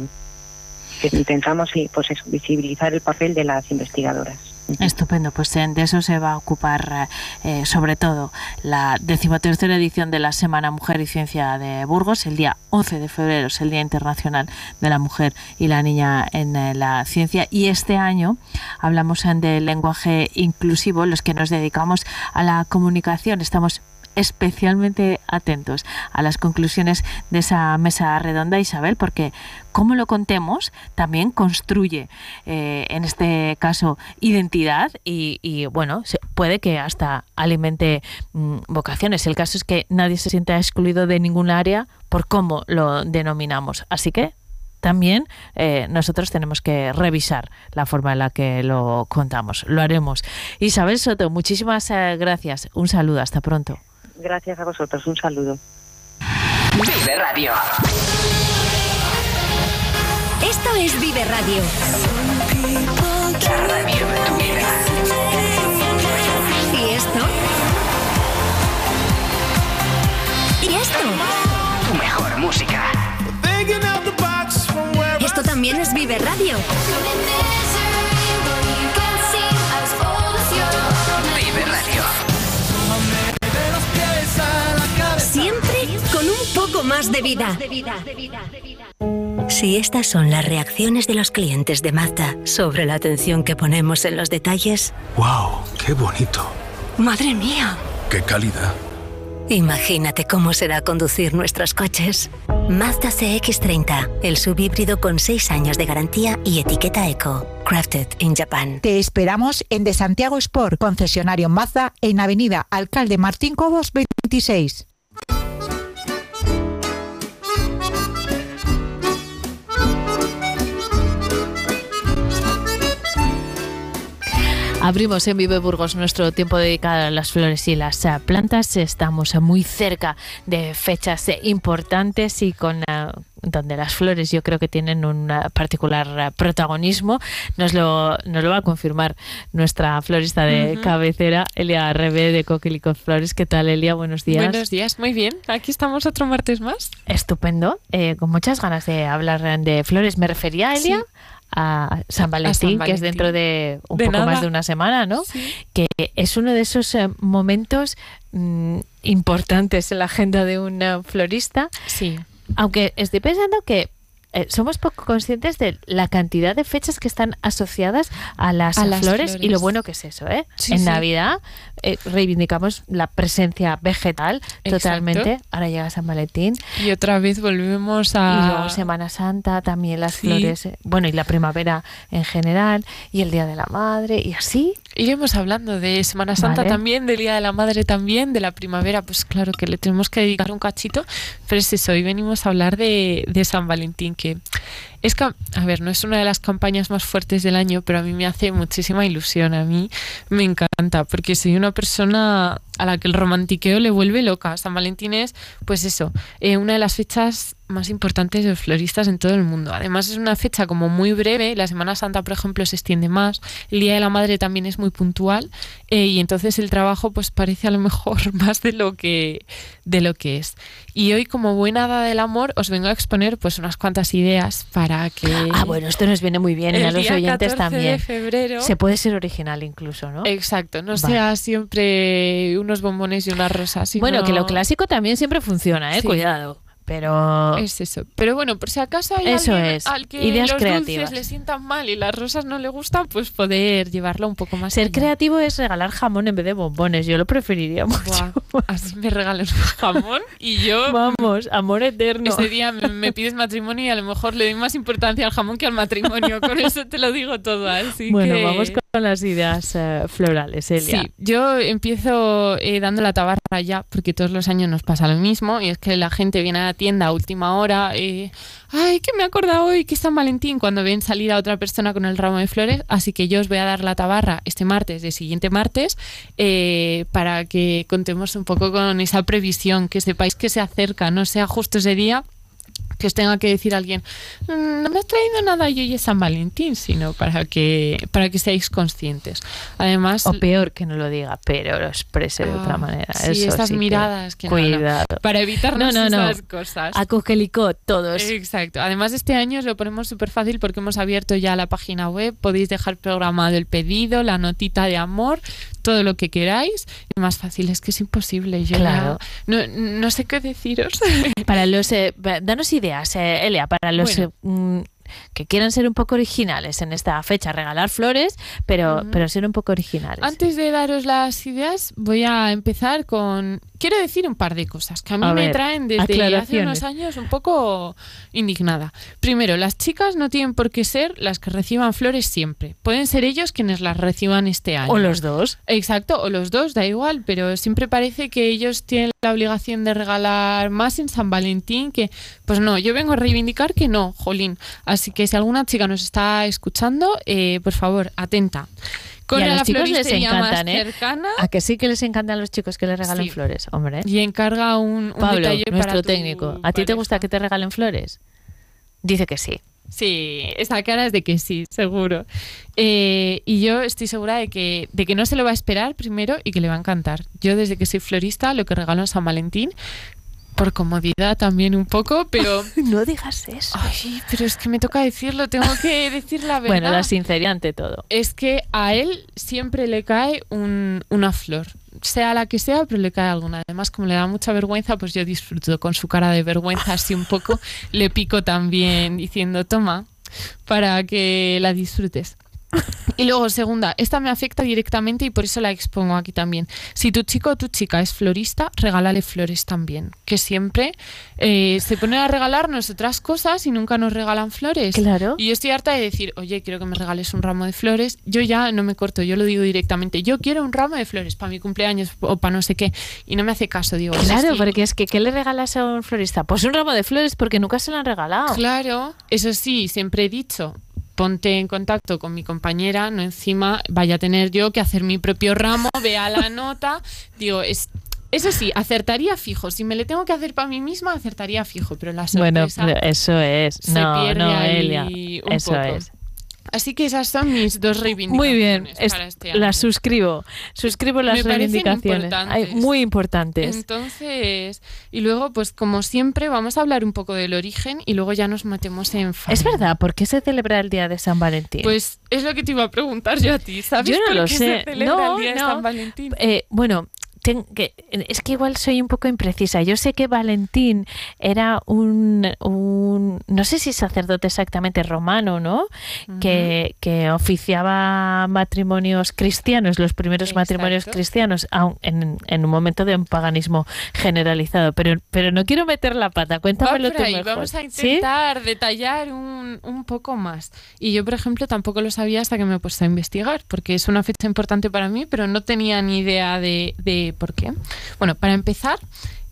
que intentamos pues eso, visibilizar el papel de las investigadoras. Estupendo, pues de eso se va a ocupar eh, sobre todo la decimotercera edición de la Semana Mujer y Ciencia de Burgos. El día 11 de febrero es el Día Internacional de la Mujer y la Niña en eh, la Ciencia. Y este año hablamos del lenguaje inclusivo, los que nos dedicamos a la comunicación. Estamos especialmente atentos a las conclusiones de esa mesa redonda, Isabel, porque cómo lo contemos también construye, eh, en este caso, identidad y, bueno, puede que hasta alimente mm, vocaciones. El caso es que nadie se sienta excluido de ningún área por cómo lo denominamos. Así que también eh, nosotros tenemos que revisar la forma en la que lo contamos. Lo haremos. Isabel Soto, muchísimas eh, gracias. Un saludo. Hasta pronto. Gracias a vosotros, un saludo. Vive Radio. Esto es Vive Radio. La radio de tu vida. ¿Y esto? ¿Y esto? Tu mejor música. Esto también es Vive Radio. Más de vida. Si estas son las reacciones de los clientes de Mazda sobre la atención que ponemos en los detalles, ¡Wow! ¡Qué bonito! ¡madre mía! ¡Qué calidad! Imagínate cómo será conducir nuestros coches. Mazda CX30, el subhíbrido con 6 años de garantía y etiqueta eco. Crafted in Japan. Te esperamos en De Santiago Sport, concesionario Mazda, en Avenida Alcalde Martín Cobos 26. Abrimos en Vive Burgos nuestro tiempo dedicado a las flores y las eh, plantas. Estamos muy cerca de fechas eh, importantes y con eh, donde las flores yo creo que tienen un particular protagonismo. Nos lo, nos lo va a confirmar nuestra florista de cabecera, Elia Rebe de Coquelicot Flores. ¿Qué tal, Elia? Buenos días. Buenos días, muy bien. Aquí estamos otro martes más. Estupendo. Eh, con muchas ganas de hablar de flores. Me refería, Elia, a San Valentín, que es dentro de un De poco nada. más de una semana, ¿no? Que es uno de esos eh, momentos mm, importantes en la agenda de un florista. Sí. Aunque estoy pensando que eh, somos poco conscientes de la cantidad de fechas que están asociadas a las, A las flores, y lo bueno que es eso, ¿eh? Sí, en sí. Navidad eh, reivindicamos la presencia vegetal totalmente. Ahora llega San Valentín. Y otra vez volvemos a... Y luego Semana Santa, también las Sí. flores, eh, bueno, y la primavera en general, y el Día de la Madre, y así. Iremos hablando de Semana Santa Vale. también, del Día de la Madre también, de la primavera, pues claro que le tenemos que dedicar un cachito, pero es eso, hoy venimos a hablar de, de San Valentín, que es, cam- a ver, no es una de las campañas más fuertes del año, pero a mí me hace muchísima ilusión, a mí me encanta, porque soy una persona a la que el romantiqueo le vuelve loca. San Valentín es, pues eso, eh, una de las fechas más importantes de los floristas en todo el mundo. Además es una fecha como muy breve, la Semana Santa, por ejemplo, se extiende más, el Día de la Madre también es muy puntual eh, y entonces el trabajo pues parece a lo mejor más de lo que de lo que es. Y hoy como buena hada del amor os vengo a exponer pues unas cuantas ideas para que Ah, bueno, esto nos viene muy bien, y a los oyentes 14 también. de febrero Se puede ser original incluso, ¿no? Exacto, no Vale. sea siempre unos bombones y unas rosas. sino- Bueno, que lo clásico también siempre funciona, ¿eh? Sí. Cuidado. Pero Es eso. Pero bueno, por si acaso hay Eso alguien es, al que ideas los creativas. dulces le sientan mal y las rosas no le gustan, pues poder llevarlo un poco más ser allá. creativo es regalar jamón en vez de bombones. Yo lo preferiría mucho. Buah, así me regalan un jamón y yo Vamos, amor eterno. ese día me, me pides matrimonio y a lo mejor le doy más importancia al jamón que al matrimonio. Con eso te lo digo todo. Así bueno, que- vamos con las ideas eh, florales, Elia. Sí, yo empiezo eh, dando la tabarra ya, porque todos los años nos pasa lo mismo, y es que la gente viene a la tienda a última hora, eh, ay, que me he acordado hoy que es San Valentín, cuando ven salir a otra persona con el ramo de flores, así que yo os voy a dar la tabarra este martes, el siguiente martes, eh, para que contemos un poco con esa previsión, que sepáis que se acerca, no sea justo ese día que os tenga que decir alguien, "Mm, no me has traído nada y hoy es San Valentín, sino para que, para que seáis conscientes. Además, O peor que no lo diga, pero lo exprese de Ah, otra manera. sí, Eso estas sí que- miradas que no, no. Cuidado. para evitarnos No, no, no. esas cosas. A todos. Exacto. Además, este año os lo ponemos súper fácil porque hemos abierto ya la página web. Podéis dejar programado el pedido, la notita de amor, todo lo que queráis. Y más fácil es que es imposible. Yo Claro. no, no sé qué deciros. Para los, eh, danos ideas, eh, Elia, para los Bueno. eh, mm, que quieran ser un poco originales en esta fecha, regalar flores, pero, Ujú. pero ser un poco originales. Antes de daros las ideas, voy a empezar con. Quiero decir un par de cosas que a mí A me ver, traen desde hace unos años un poco indignada. Primero, las chicas no tienen por qué ser las que reciban flores siempre. Pueden ser ellos quienes las reciban este año. o los dos. Exacto, o los dos, da igual, pero siempre parece que ellos tienen la obligación de regalar más en San Valentín que, pues no, yo vengo a reivindicar que no, jolín. Así que si alguna chica nos está escuchando, eh, por favor, atenta. Con y a la los chicos les encantan, ¿eh? cercana A que sí que les encantan los chicos que les regalen Sí. flores, hombre. y encarga un, un Pablo, nuestro para técnico. ¿A ti te gusta que te regalen flores? Dice que sí. Sí, esa cara es de que sí, seguro. Eh, y yo estoy segura de que, de que no se lo va a esperar primero y que le va a encantar. Yo desde que soy florista, lo que regalo en San Valentín, por comodidad también un poco, pero... No digas eso. Ay, pero es que me toca decirlo, tengo que decir la verdad. Bueno, la sinceridad ante todo. Es que a él siempre le cae un- una flor. sea la que sea, pero le cae alguna. Además, como le da mucha vergüenza, pues yo disfruto con su cara de vergüenza así un poco. le pico también diciendo, toma, para que la disfrutes. Y luego, segunda, esta me afecta directamente y por eso la expongo aquí también. Si tu chico o tu chica es florista, regálale flores también. Que siempre eh, se ponen a regalarnos otras cosas y nunca nos regalan flores. Claro. Y yo estoy harta de decir, oye, quiero que me regales un ramo de flores. Yo ya no me corto, yo lo digo directamente. Yo quiero un ramo de flores para mi cumpleaños o para no sé qué. Y no me hace caso, digo. Claro, sí. porque es que ¿qué le regalas a un florista? Pues un ramo de flores porque nunca se lo han regalado. Claro, eso sí, siempre he dicho, ponte en contacto con mi compañera, no encima vaya a tener yo que hacer mi propio ramo, vea la nota, digo, es eso sí, acertaría fijo. Si me le tengo que hacer para mí misma, acertaría fijo, pero la Bueno, sorpresa eso es. se no, pierde no, Elia. un Eso poco. es. Así que esas son mis dos reivindicaciones Muy bien, para este año. las suscribo. Suscribo las Me reivindicaciones. importantes. Ay, muy importantes. Entonces, y luego, pues como siempre, vamos a hablar un poco del origen y luego ya nos metemos en es verdad, ¿por qué se celebra el día de San Valentín? Pues es lo que te iba a preguntar yo a ti. ¿Sabes Yo no por lo qué sé. se celebra No, el día de. San Valentín? Eh, bueno, ten- que- es que igual soy un poco imprecisa. Yo sé que Valentín era un, un- no sé si sacerdote exactamente romano, ¿no? que, que oficiaba matrimonios cristianos, los primeros Exacto. matrimonios cristianos, aun en, en un momento de un paganismo generalizado. Pero, pero no quiero meter la pata. Va Cuéntamelo por tú mejor. vamos a ¿Sí? intentar detallar un, un poco más. Y yo, por ejemplo, tampoco lo sabía hasta que me he puesto a investigar, porque es una fecha importante para mí, pero no tenía ni idea de, de por qué. Bueno, para empezar,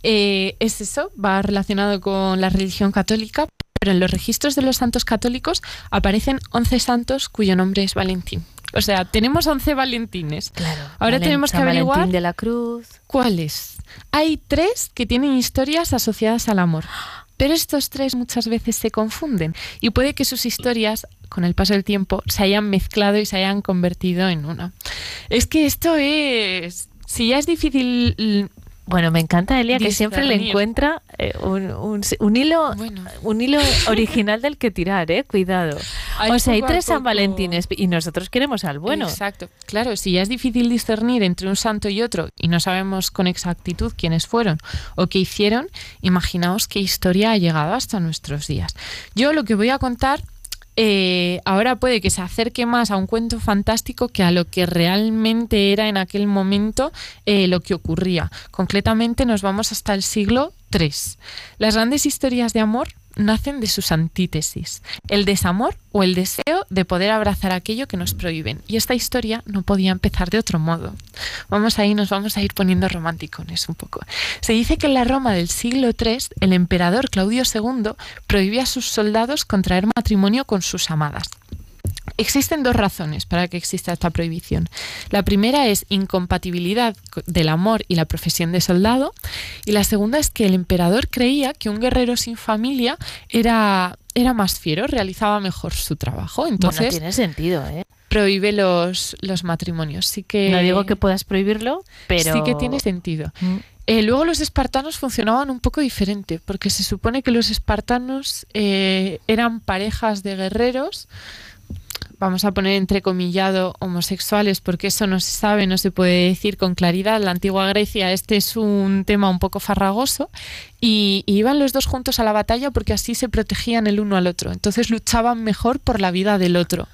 eh, es eso, va relacionado con la religión católica, pero en los registros de los santos católicos aparecen 11 santos cuyo nombre es Valentín. O sea, tenemos 11 Valentines. Claro. Ahora Valen- tenemos que San averiguar Valentín de la Cruz. ¿Cuáles? Hay tres que tienen historias asociadas al amor. Pero estos tres muchas veces se confunden y puede que sus historias, con el paso del tiempo, se hayan mezclado y se hayan convertido en una. Es que esto es... Si ya es difícil... Bueno, me encanta Elia que siempre le encuentra eh, un, un- un hilo Bueno. un hilo original del que tirar, eh, cuidado. Hay o sea, hay tres San Valentines y nosotros queremos al bueno. Exacto. Claro, si ya es difícil discernir entre un santo y otro y no sabemos con exactitud quiénes fueron o qué hicieron, imaginaos qué historia ha llegado hasta nuestros días. Yo lo que voy a contar eh, ahora puede que se acerque más a un cuento fantástico que a lo que realmente era en aquel momento eh, lo que ocurría. Concretamente nos vamos hasta el siglo III. Las grandes historias de amor nacen de sus antítesis, el desamor o el deseo de poder abrazar aquello que nos prohíben. Y esta historia no podía empezar de otro modo. Vamos ahí, nos vamos a ir poniendo romanticones un poco. Se dice que en la Roma del siglo III, el emperador Claudio II prohibía a sus soldados contraer matrimonio con sus amadas. Existen dos razones para que exista esta prohibición. La primera es incompatibilidad co- del amor y la profesión de soldado y la segunda es que el emperador creía que un guerrero sin familia era, era más fiero, realizaba mejor su trabajo. Bueno, Entonces tiene sentido, ¿eh? prohíbe los, los matrimonios. Sí que, No digo que puedas prohibirlo, pero... sí que tiene sentido. Mm. Eh, luego los espartanos funcionaban un poco diferente, porque se supone que los espartanos eh, eran parejas de guerreros, vamos a poner entrecomillado homosexuales, porque eso no se sabe, no se puede decir con claridad. La antigua Grecia este es un tema un poco farragoso, y, y iban los dos juntos a la batalla porque así se protegían el uno al otro, entonces luchaban mejor por la vida del otro.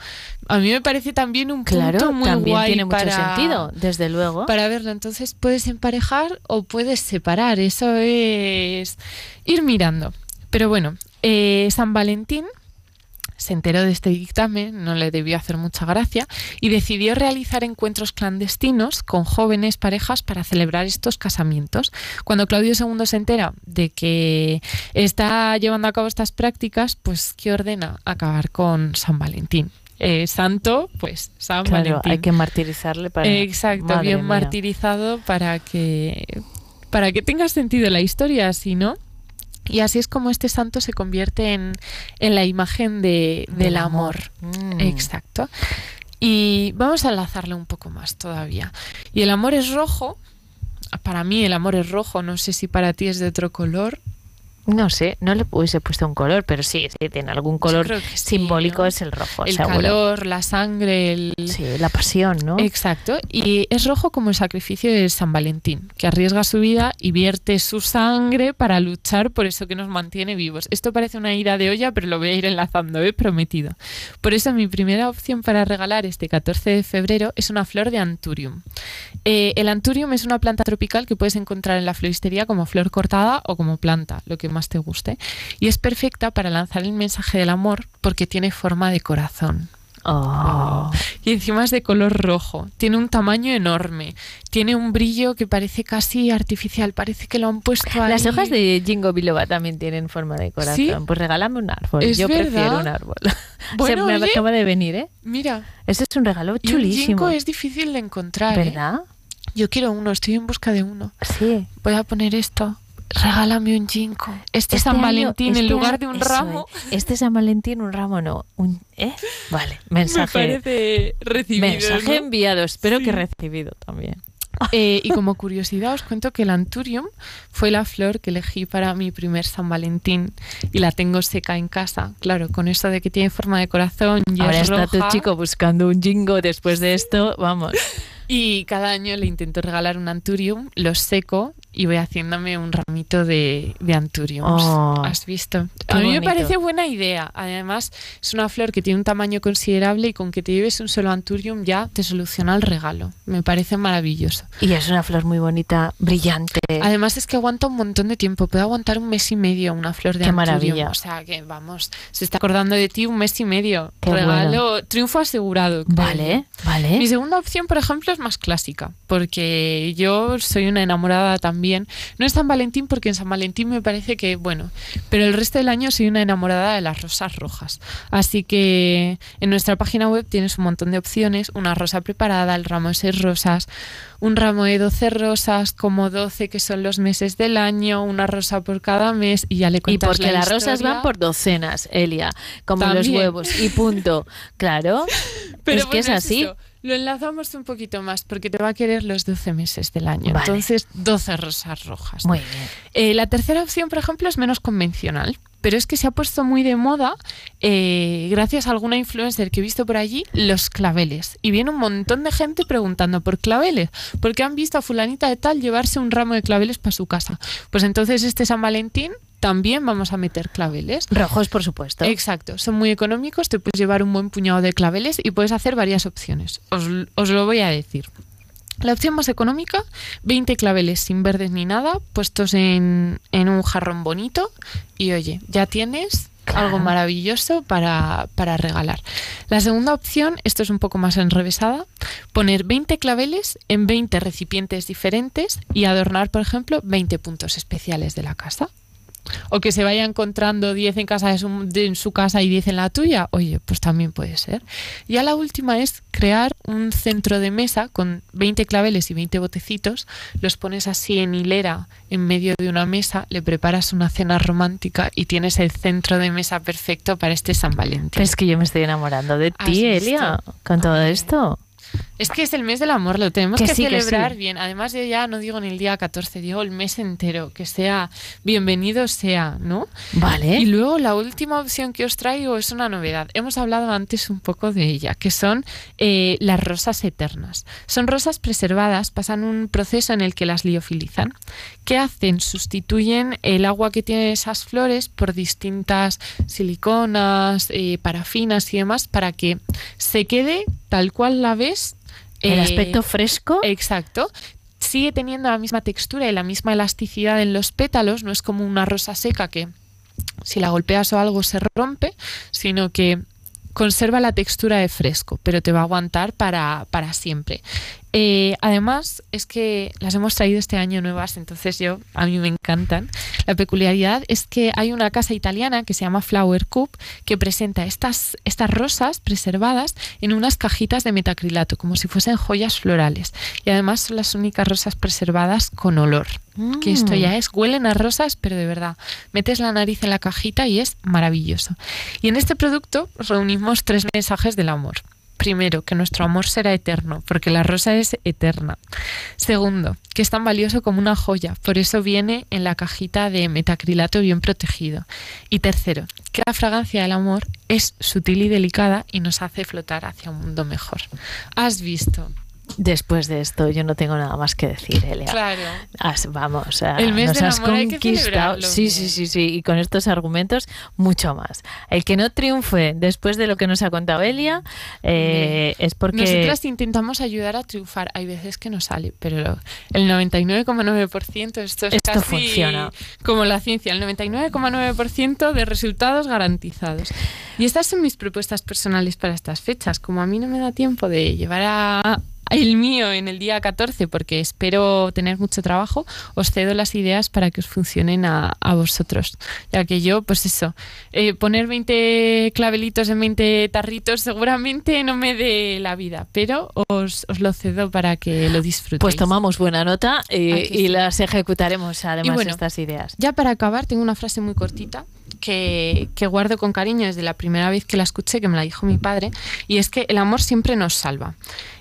A mí me parece también un punto Claro, muy también guay tiene mucho sentido, desde luego. para verlo. Entonces puedes emparejar o puedes separar. Eso es ir mirando. Pero bueno, eh, San Valentín se enteró de este dictamen, no le debió hacer mucha gracia, y decidió realizar encuentros clandestinos con jóvenes parejas para celebrar estos casamientos. Cuando Claudio II se entera de que está llevando a cabo estas prácticas, pues ¿qué ordena? Acabar con San Valentín. Eh, santo, pues San Claro, Valentín. hay que martirizarle para... Exacto, Madre bien mía. martirizado para que para que tenga sentido la historia, si no. Y así es como este santo se convierte en, en la imagen de, del, amor. Mm. Exacto. Y vamos a enlazarle un poco más todavía. Y el amor es rojo. Para mí el amor es rojo, no sé si para ti es de otro color. No sé, no le hubiese puesto un color, pero sí, sí tiene algún color sí, simbólico, ¿no? es el rojo, el seguro. calor, la sangre, el... Sí, la pasión, ¿no? Exacto, y es rojo como el sacrificio de San Valentín, que arriesga su vida y vierte su sangre para luchar por eso que nos mantiene vivos. Esto parece una ira de olla, pero lo voy a ir enlazando, he prometido. Por eso mi primera opción para regalar este 14 de febrero es una flor de anturium. Eh, el anturium es una planta tropical que puedes encontrar en la floristería como flor cortada o como planta, lo que más te guste. Y es perfecta para lanzar el mensaje del amor porque tiene forma de corazón. Oh. Y encima es de color rojo. Tiene un tamaño enorme. Tiene un brillo que parece casi artificial. Parece que lo han puesto ahí. Las hojas de Jingo Biloba también tienen forma de corazón. ¿Sí? Pues regálame un árbol. Es Yo prefiero verdad. un árbol. Bueno, Se me oye, acaba de venir, ¿eh? Mira, Este es un regalo chulísimo. ginkgo es difícil de encontrar. ¿eh? ¿Verdad? Yo quiero uno, estoy en busca de uno. Sí. Voy a poner esto. Regálame un ginkgo. Este, San año- Valentín, en este lugar año- de un ramo, es. Este San Valentín, un ramo no. Un, ¿eh? Vale, me mensaje. parece recibido. mensaje ¿no? enviado. Espero Sí. que recibido también. Eh, y como curiosidad os cuento que el anturium fue la flor que elegí para mi primer San Valentín y la tengo seca en casa. Claro, con eso de que tiene forma de corazón y Ahora es está tu chico buscando un jingo después de esto. Vamos. Y cada año le intento regalar un anturium, lo seco y voy haciéndome un ramito de, de anturiums. Oh, ¿Has visto? A mí me bonito. parece buena idea. Además, es una flor que tiene un tamaño considerable y con que te lleves un solo anturium ya te soluciona el regalo. Me parece maravilloso. Y es una flor muy bonita, brillante. Además es que aguanta un montón de tiempo, puede aguantar un mes y medio una flor de Qué anturium. maravilla. O sea que vamos, se está acordando de ti un mes y medio. Qué Regalo, triunfo asegurado. creo Vale, vale. Mi segunda opción, por ejemplo, es más clásica, porque yo soy una enamorada también. No es San Valentín, porque en San Valentín me parece que, bueno, pero el resto del año soy una enamorada de las rosas rojas. Así que en nuestra página web tienes un montón de opciones, una rosa preparada, el ramo de seis rosas, un ramo de 12 rosas, como 12 que son los meses del año, una rosa por cada mes y ya le Y cuentas porque la las rosas van por docenas, Elia, como los huevos. Y punto. Claro. Pero es que bueno, es así. Lo enlazamos un poquito más porque te va a querer los 12 meses del año. Vale. Entonces, 12 rosas rojas. Muy bien. Eh, la tercera opción, por ejemplo, es menos convencional. Pero es que se ha puesto muy de moda, eh, gracias a alguna influencer que he visto por allí, los claveles. Y viene un montón de gente preguntando por claveles, porque han visto a fulanita de tal llevarse un ramo de claveles para su casa. Pues entonces este San Valentín también vamos a meter claveles. Rojos, por supuesto. Exacto, son muy económicos, te puedes llevar un buen puñado de claveles y puedes hacer varias opciones. Os, os lo voy a decir. La opción más económica, 20 claveles sin verdes ni nada, puestos en, en un jarrón bonito y oye, ya tienes Claro. algo maravilloso para, para regalar. La segunda opción, esto es un poco más enrevesada, poner 20 claveles en 20 recipientes diferentes y adornar, por ejemplo, 20 puntos especiales de la casa. O que se vaya encontrando 10 en, casa de su, de- en su casa y 10 en la tuya, oye, pues también puede ser. Ya la última es crear un centro de mesa con 20 claveles y 20 botecitos, los pones así en hilera en medio de una mesa, le preparas una cena romántica y tienes el centro de mesa perfecto para este San Valentín. Es que yo me estoy enamorando de ¿Has ti? Elia, con todo esto. Es que es el mes del amor, lo tenemos Que que, sí, que celebrar sí. bien. Además, yo ya no digo ni el día 14, digo el mes entero, que sea bienvenido sea, ¿no? Vale. Y luego la última opción que os traigo es una novedad. Hemos hablado antes un poco de ella, que son eh, las rosas eternas. Son rosas preservadas, pasan un proceso en el que las liofilizan. ¿Qué hacen? Sustituyen el agua que tienen esas flores por distintas siliconas, eh, parafinas y demás para que se quede tal cual la ves. El eh, aspecto fresco. Exacto. Sigue teniendo la misma textura y la misma elasticidad en los pétalos, no es como una rosa seca que si la golpeas o algo se rompe, sino que conserva la textura de fresco, pero te va a aguantar para, para siempre. Eh, además, es que las hemos traído este año nuevas, entonces yo, a mí me encantan. La peculiaridad es que hay una casa italiana que se llama Flower Cup que presenta estas, estas rosas preservadas en unas cajitas de metacrilato, como si fuesen joyas florales. Y además son las únicas rosas preservadas con olor. Que esto Mm. ya es, huelen a rosas, pero de verdad, metes la nariz en la cajita y es maravilloso. Y en este producto reunimos tres mensajes del amor. Primero, que nuestro amor será eterno, porque la rosa es eterna. Segundo, que es tan valioso como una joya, por eso viene en la cajita de metacrilato bien protegido. Y tercero, que la fragancia del amor es sutil y delicada y nos hace flotar hacia un mundo mejor. ¿Has visto? Después de esto, yo no tengo nada más que decir, Elia. Claro. vamos, El mes nos has amor hay que conquistado. sí, sí, sí, sí. Y con estos argumentos, mucho más. El que no triunfe después de lo que nos ha contado Elia eh, es porque. Nosotras intentamos ayudar a triunfar. Hay veces que no sale, pero el 99,9% esto es Esto casi funciona. como la ciencia. El 99,9% de resultados garantizados. Y estas son mis propuestas personales para estas fechas. Como a mí no me da tiempo de llevar a el mío en el día 14 porque espero tener mucho trabajo, os cedo las ideas para que os funcionen a, a vosotros. Ya que yo, pues eso, eh, poner 20 clavelitos en 20 tarritos seguramente no me dé la vida, pero os, os lo cedo para que lo disfrutéis. Pues tomamos buena nota y, Aquí y las ejecutaremos además bueno, estas ideas. Ya para acabar, tengo una frase muy cortita que, guardo con cariño desde la primera vez que la escuché, que me la dijo mi padre, y es que el amor siempre nos salva.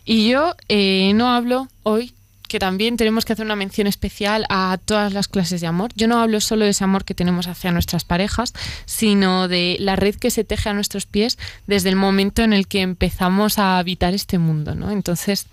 Y yo eh, no hablo hoy que también tenemos que hacer una mención especial a todas las clases de amor. Yo no hablo solo de ese amor que tenemos hacia nuestras parejas, sino de la red que se teje a nuestros pies desde el momento en el que empezamos a habitar este mundo. ¿no? Entonces,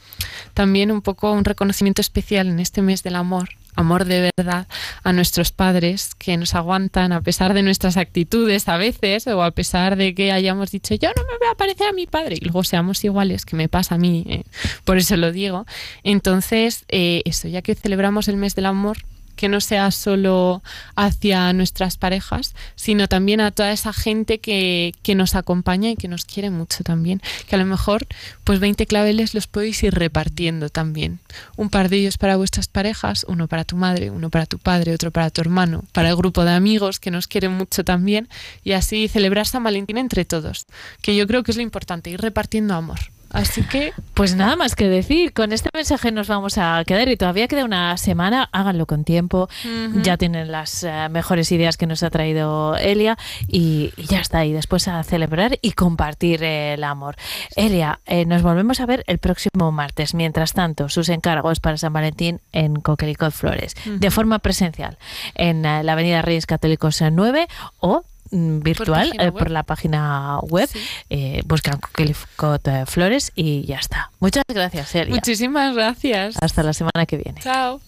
también un poco un reconocimiento especial en este mes del amor amor de verdad a nuestros padres que nos aguantan a pesar de nuestras actitudes a veces o a pesar de que hayamos dicho yo no me voy a parecer a mi padre y luego seamos iguales, que me pasa a mí, eh, por eso lo digo. Entonces, eh, eso, ya que celebramos el mes del amor, que no sea solo hacia nuestras parejas, sino también a toda esa gente que, que, nos acompaña y que nos quiere mucho también. Que a lo mejor, pues 20 claveles los podéis ir repartiendo también. Un par de ellos para vuestras parejas, uno para tu madre, uno para tu padre, otro para tu hermano, para el grupo de amigos que nos quieren mucho también, y así celebrar San Valentín entre todos. Que yo creo que es lo importante, ir repartiendo amor. Así que. Pues nada más que decir. Con este mensaje nos vamos a quedar y todavía queda una semana. Háganlo con tiempo. Uh -huh. Ya tienen las uh, mejores ideas que nos ha traído Elia y, y, ya está. Y después a celebrar y compartir el amor. Elia, eh, nos volvemos a ver el próximo martes. Mientras tanto, sus encargos para San Valentín en Coquelicot Flores, uh -huh. de forma presencial, en uh, la Avenida Reyes Católicos 9 o virtual por, eh, por, la página web. Sí. Eh, buscan Coquelicot eh, Flores y ya está. Muchas gracias, Elia. Muchísimas gracias. Hasta la semana que viene. Chao.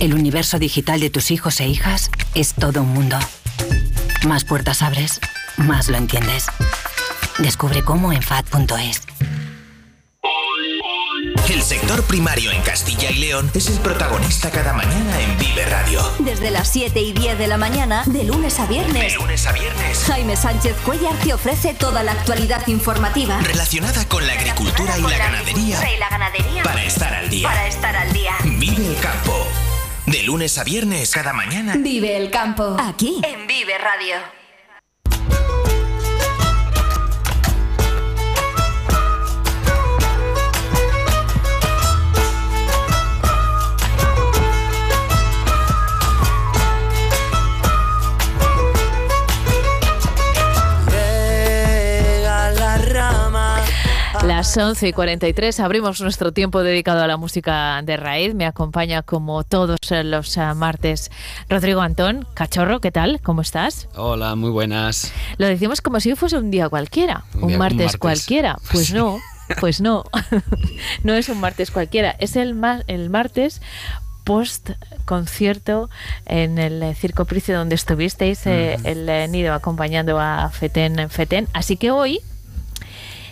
El universo digital de tus hijos e hijas es todo un mundo. Más puertas abres, más lo entiendes. Descubre cómo en FAD.es. El sector primario en Castilla y León es el protagonista cada mañana en Vive Radio. Desde las 7 y 10 de la mañana, de lunes a viernes. De lunes a viernes. Jaime Sánchez Cuellar te ofrece toda la actualidad informativa relacionada con la agricultura, y, la la ganadería, agricultura y la ganadería. Para estar al día. Para estar al día. Vive el campo. De lunes a viernes, cada mañana. Vive el campo. Aquí. En Vive Radio. Las 11 y 43 abrimos nuestro tiempo dedicado a la música de raíz. Me acompaña como todos los uh, martes Rodrigo Antón. Cachorro, ¿qué tal? ¿Cómo estás? Hola, muy buenas. Lo decimos como si fuese un día cualquiera, un, un, día, martes, un martes, cualquiera. Pues no, pues no, no es un martes cualquiera, es el, ma el martes post concierto en el Circo Price donde estuvisteis, mm. eh, el eh, nido acompañando a Feten Feten. Así que hoy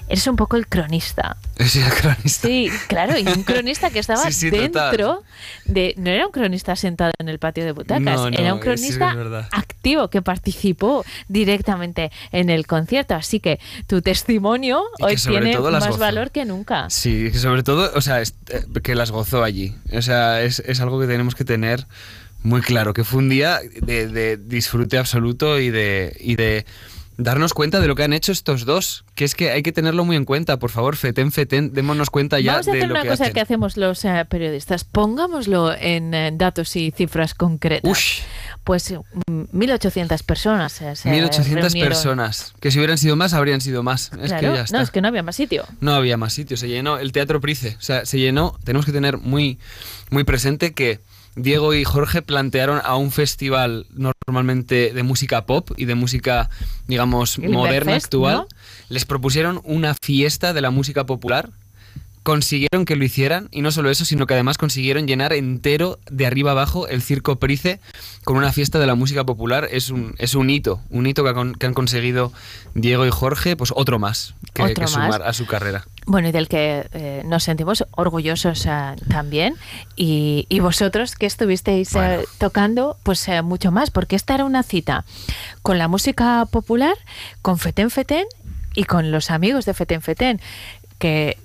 eres un poco el cronista. Sí, el cronista. Sí, claro, y un cronista que estaba Sí, sí, dentro total. de... No era un cronista sentado en el patio de butacas, No, no, era un cronista es activo que participó directamente en el concierto. Así que tu testimonio Y hoy tiene más valor que nunca. Sí, sobre todo, o sea, es- eh, que las gozó allí. O sea, es, es algo que tenemos que tener muy claro, que fue un día de, de disfrute absoluto y de, y de darnos cuenta de lo que han hecho estos dos, que es que hay que tenerlo muy en cuenta. Por favor, fetén, fetén, démonos cuenta ya Vamos a de hacer lo una que cosa hacen. que hacemos los eh, periodistas. Pongámoslo en eh, datos y cifras concretas. Ush. Pues mm, 1.800 personas. eh, se 1800 reunieron. personas, que si hubieran sido más, habrían sido más. Es Claro, que ya está. No, es que no había más sitio. No había más sitio, se llenó el Teatro Price, o sea, se llenó, tenemos que tener muy, muy presente que Diego y Jorge plantearon a un festival normalmente de música pop y de música, digamos, moderna, actual, ¿no? les propusieron una fiesta de la música popular, consiguieron que lo hicieran y no solo eso, sino que además consiguieron llenar entero de arriba abajo el Circo Price con una fiesta de la música popular. Es un, es un hito, un hito que, han conseguido Diego y Jorge, pues otro más que, Otro que más. sumar a su carrera. Bueno, y del que eh, nos sentimos orgullosos eh, también. Y, y vosotros que estuvisteis eh, tocando, pues mucho más, porque esta era una cita con la música popular, con Fetén Fetén y con los amigos de Fetén Fetén, que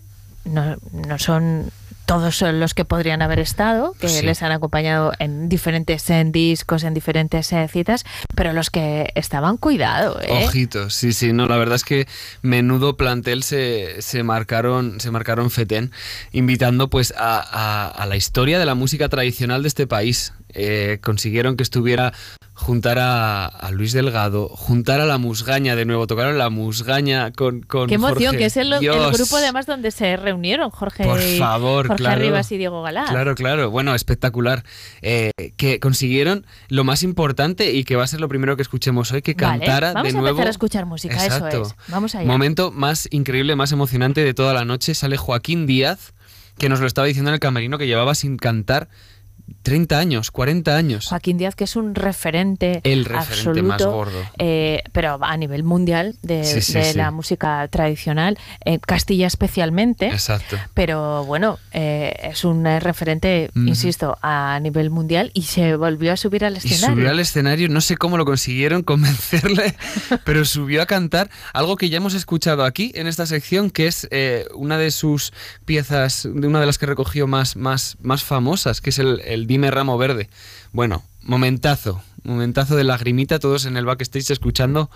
no, no son todos los que podrían haber estado, que Sí. les han acompañado en diferentes eh, discos, en diferentes eh, citas, pero los que estaban, cuidado, ¿eh? Ojitos, sí, sí, no, la verdad es que menudo plantel se, se marcaron, se marcaron Fetén, invitando pues a, a- a la historia de la música tradicional de este país. Eh, consiguieron que estuviera juntar a, a Luis Delgado, juntar a la musgaña de nuevo, tocaron la musgaña con, con Qué emoción, Jorge. que es el, grupo además donde se reunieron Jorge, Por favor, Jorge claro. Rivas y Diego Galán. Claro, claro. Bueno, espectacular. Eh, que consiguieron lo más importante y que va a ser lo primero que escuchemos hoy, que Vale, cantara vamos de a nuevo. empezar a escuchar música, eso es. Vamos allá. Momento más increíble, más emocionante de toda la noche. Sale Joaquín Díaz, que nos lo estaba diciendo en el camerino, que llevaba sin cantar 30 años, 40 años. Joaquín Díaz, que es un referente, El referente absoluto, más gordo. eh, pero a nivel mundial de, Sí, sí, de sí. la música tradicional, en Castilla especialmente. Exacto. Pero bueno, eh, es un eh, referente, Ujú. insisto, a nivel mundial y se volvió a subir al Y escenario. subió al escenario, no sé cómo lo consiguieron convencerle, pero subió a cantar algo que ya hemos escuchado aquí en esta sección, que es eh, una de sus piezas, de una de las que recogió más, más, más famosas, que es el, el Dime Ramo Verde. Bueno, momentazo, momentazo de lagrimita, todos en el backstage escuchando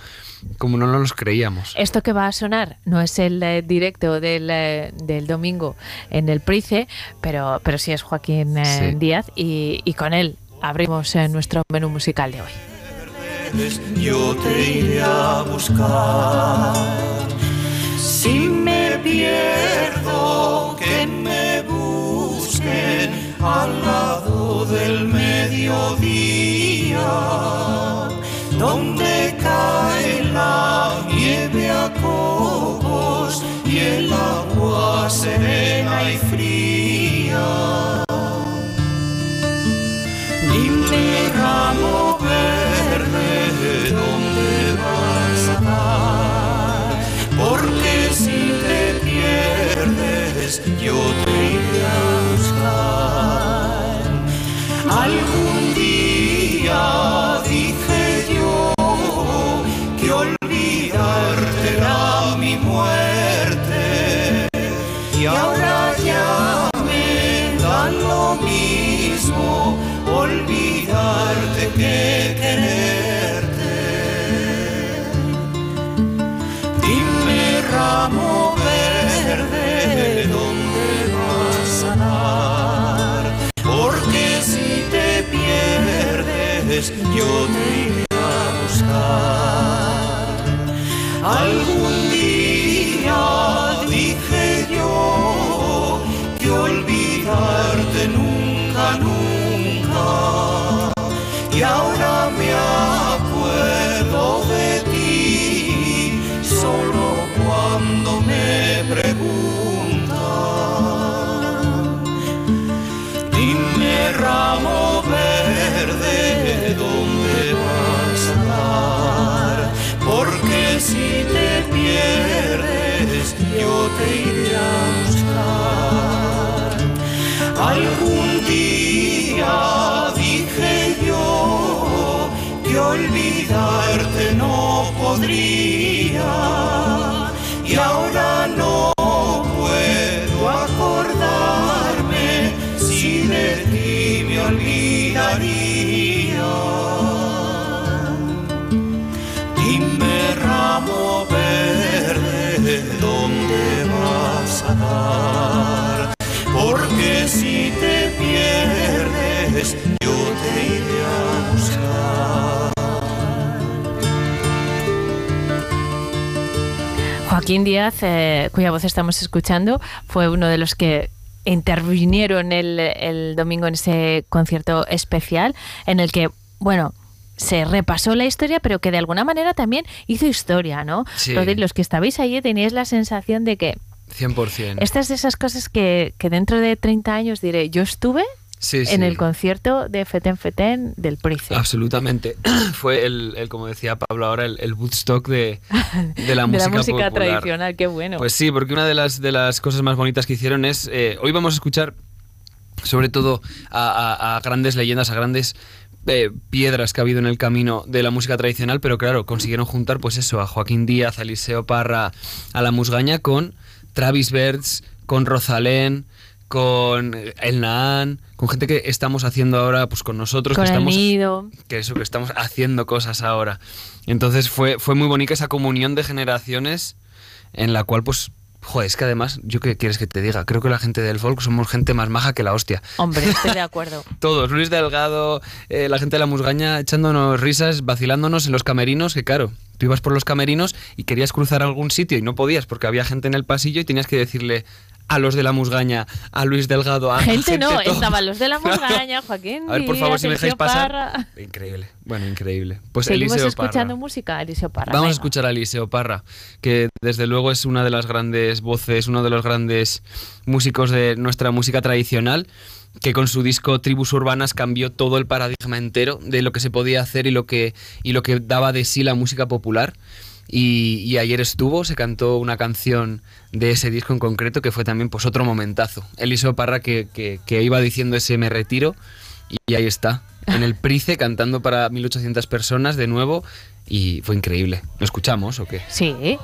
como no nos creíamos. Esto que va a sonar no es el eh, directo del, eh, del domingo en el Price, pero, pero sí es Joaquín eh, Sí. Díaz y, y con él abrimos eh, nuestro menú musical de hoy. yo te iré a buscar. Si me pierdo, que me busquen al lado del mediodía, donde cae la nieve a copos y el agua serena y fría. Dime ramo verde, ¿dónde vas a dar? Porque si te pierdes, yo te ramo verde, ¿dónde vas a dar? Porque si te pierdes, yo te iré a buscar. Algún día dije yo que olvidarte nunca, nunca. Y ahora cuando me preguntan, dime ramo verde, ¿dónde vas a dar? Porque si te pierdes, yo te iré a buscar. Algún día dije yo que olvidarte no podría Joaquín Díaz, eh, cuya voz estamos escuchando, fue uno de los que intervinieron el, el domingo en ese concierto especial en el que, bueno, se repasó la historia, pero que de alguna manera también hizo historia, ¿no? Sí. Rodri, los que estabais allí teníais la sensación de que 100%. estas de esas cosas que, que dentro de 30 años diré, yo estuve Sí, en sí. el concierto de Feten Feten del Price. Absolutamente. Fue el, el, como decía Pablo ahora, el, el Woodstock de, de la de música la música popular. tradicional, qué bueno. Pues sí, porque una de las, de las cosas más bonitas que hicieron es, eh, hoy vamos a escuchar sobre todo a, a- a grandes leyendas, a grandes eh, piedras que ha habido en el camino de la música tradicional, pero claro, consiguieron juntar pues eso, a Joaquín Díaz, a Eliseo Parra, a La Musgaña con Travis Bertz, con Rosalén, con El Naan, con gente que estamos haciendo ahora pues con nosotros, Con que el estamos nido. que eso, que estamos haciendo cosas ahora. Entonces fue, fue muy bonita esa comunión de generaciones en la cual, pues, joder, es que además, ¿yo qué quieres que te diga? Creo que la gente del folk somos gente más maja que la hostia. Hombre, estoy de acuerdo. Todos, Luis Delgado, eh, la gente de la musgaña, echándonos risas, vacilándonos en los camerinos, que claro, tú ibas por los camerinos y querías cruzar algún sitio y no podías porque había gente en el pasillo y tenías que decirle a los de la musgaña, a Luis Delgado, a Gente no, todo. estaban los de la montaña, Joaquín. A ver, por favor, si me dejáis pasar. Parra. Increíble, bueno, increíble. Pues Seguimos Eliseo escuchando Parra. música, Eliseo Parra. Vamos a escuchar a Eliseo Parra, que desde luego es una de las grandes voces, uno de los grandes músicos de nuestra música tradicional, que con su disco Tribus Urbanas cambió todo el paradigma entero de lo que se podía hacer y lo que, y lo que daba de sí la música popular. Y, y ayer estuvo, se cantó una canción de ese disco en concreto que fue también pues otro momentazo. Eliseo Parra que, que- que iba diciendo ese me retiro y ahí está, en el Price cantando para 1800 personas de nuevo y fue increíble. ¿Lo escuchamos o qué? Sí.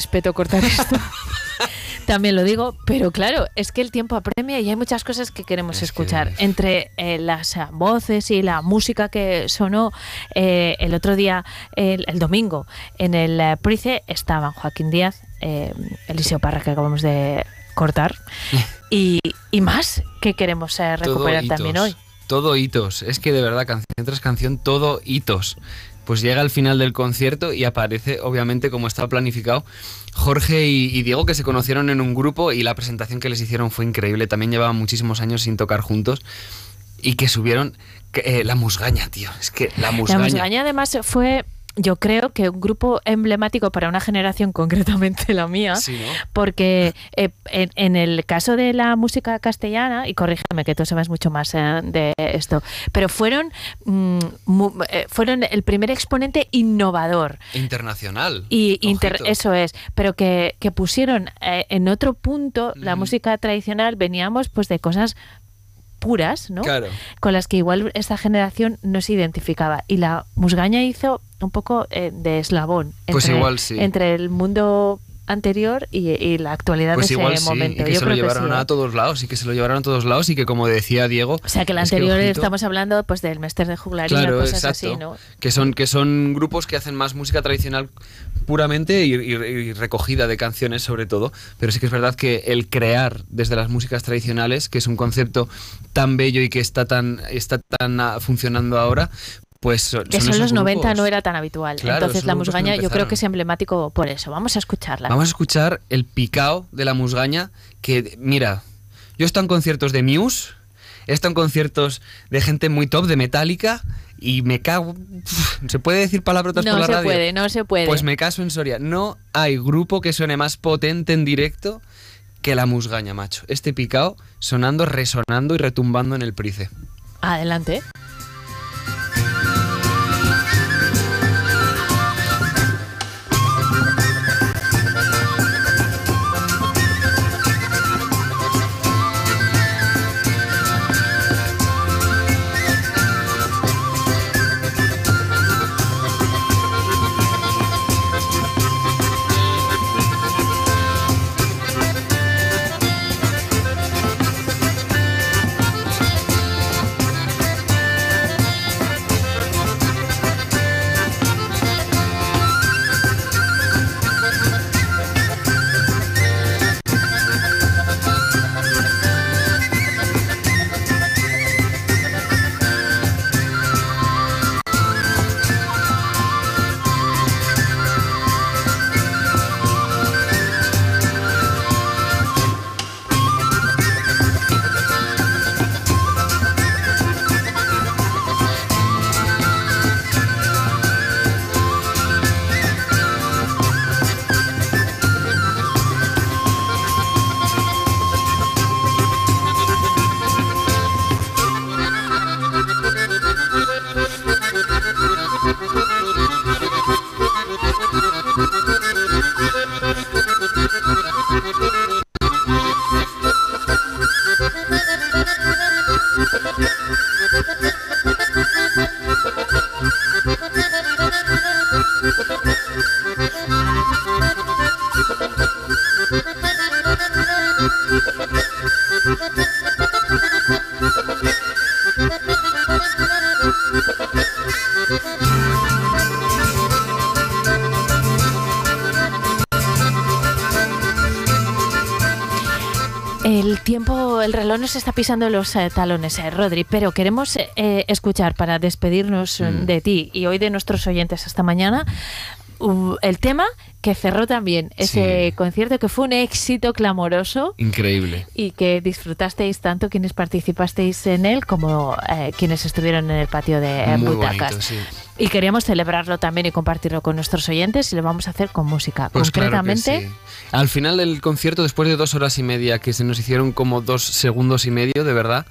Respeto cortar esto. también lo digo, pero claro, es que el tiempo apremia y hay muchas cosas que queremos escuchar. Entre eh, las eh, voces y la música que sonó eh, el otro día, el, el domingo, en el Price estaban Joaquín Díaz, eh, Eliseo Parra, que acabamos de cortar, y, y más que queremos recuperar también hoy. Todo hitos. Es que de verdad, canción tras canción, todo hitos. Pues llega al final del concierto y aparece, obviamente, como estaba planificado, Jorge y, y Diego, que se conocieron en un grupo y la presentación que les hicieron fue increíble. También llevaban muchísimos años sin tocar juntos y que subieron que, eh, la musgaña, tío. Es que la musgaña. La Musgaña además fue, yo creo que un grupo emblemático para una generación, concretamente la mía, Sí, ¿no? porque eh, en, en el caso de la música castellana, y corrígeme que tú sabes mucho más eh, de esto, pero fueron, mm, mu- eh, fueron el primer exponente innovador. Internacional. Y inter- eso es, pero que, que pusieron en otro punto la música tradicional, veníamos pues de cosas puras, ¿no? Claro. Con las que igual esta generación no se identificaba. Y la Musgaña hizo un poco eh, de eslabón Pues entre, igual sí. entre el mundo anterior y, y la actualidad Pues de ese igual sí, momento. y que Yo se lo llevaron sí, ¿eh? a todos lados y que se lo llevaron a todos lados y que como decía Diego, O sea que la es anterior ojito, estamos hablando pues del Mester de Juglaría, Claro, cosas exacto. así, ¿no? Que son, que son grupos que hacen más música tradicional puramente y, y- y recogida de canciones sobre todo. Pero sí que es verdad que el crear desde las músicas tradicionales, que es un concepto tan bello y que está tan, está tan ah, funcionando ahora, pues son, Eso son los 90 grupos. no era tan habitual. Claro, Entonces la que Musgaña yo creo que es emblemático por eso. Vamos a escucharla. Vamos a escuchar el picao de la musgaña que, mira, yo he estado en conciertos de Muse, he estado en conciertos de gente muy top, de Metallica, y me cago... ¿Se puede decir palabrotas No por la se radio? puede, no se puede. Pues me caso en Soria. No hay grupo que suene más potente en directo que la musgaña, macho. Este picao sonando, resonando y retumbando en el price. Adelante. El tiempo, el reloj nos está pisando los eh, talones, eh, Rodri, pero queremos eh, escuchar para despedirnos Mm. de ti y hoy de nuestros oyentes hasta mañana uh, el tema que cerró también ese concierto que fue un éxito clamoroso Increíble. y que disfrutasteis tanto quienes participasteis en él como eh, quienes estuvieron en el patio de Muy butacas. bonito, sí. Y queríamos celebrarlo también y compartirlo con nuestros oyentes y lo vamos a hacer con música. Pues claro Concretamente, sí. Al final del concierto, después de dos horas y media, que se nos hicieron como dos segundos y medio, de verdad,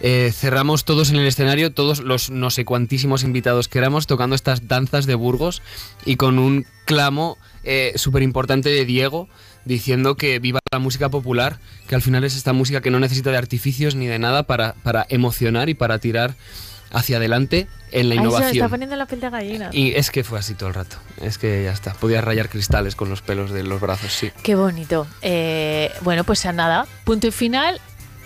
eh, cerramos todos en el escenario, todos los no sé cuantísimos invitados que éramos, tocando estas danzas de Burgos y con un clamo eh, súper importante de Diego diciendo que viva la música popular, que al final es esta música que no necesita de artificios ni de nada para, para emocionar y para tirar hacia adelante en la Ay, se me está innovación. poniendo la piel de gallina. Y es que fue así todo el rato. Es que ya está. Podías rayar cristales con los pelos de los brazos, sí. Qué bonito. Eh, bueno, pues nada, punto y final.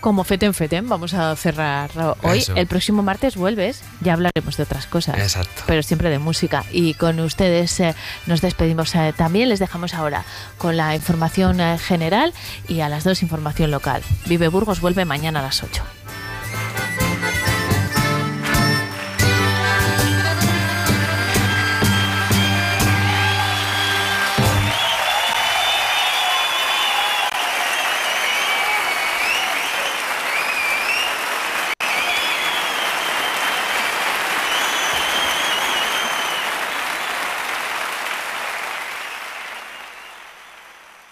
Como feten feten, vamos a cerrar hoy. Eso. El próximo martes vuelves, ya hablaremos de otras cosas. Exacto. Pero siempre de música. Y con ustedes eh, nos despedimos eh, también. Les dejamos ahora con la información eh, general y a las dos información local. Vive Burgos vuelve mañana a las 8.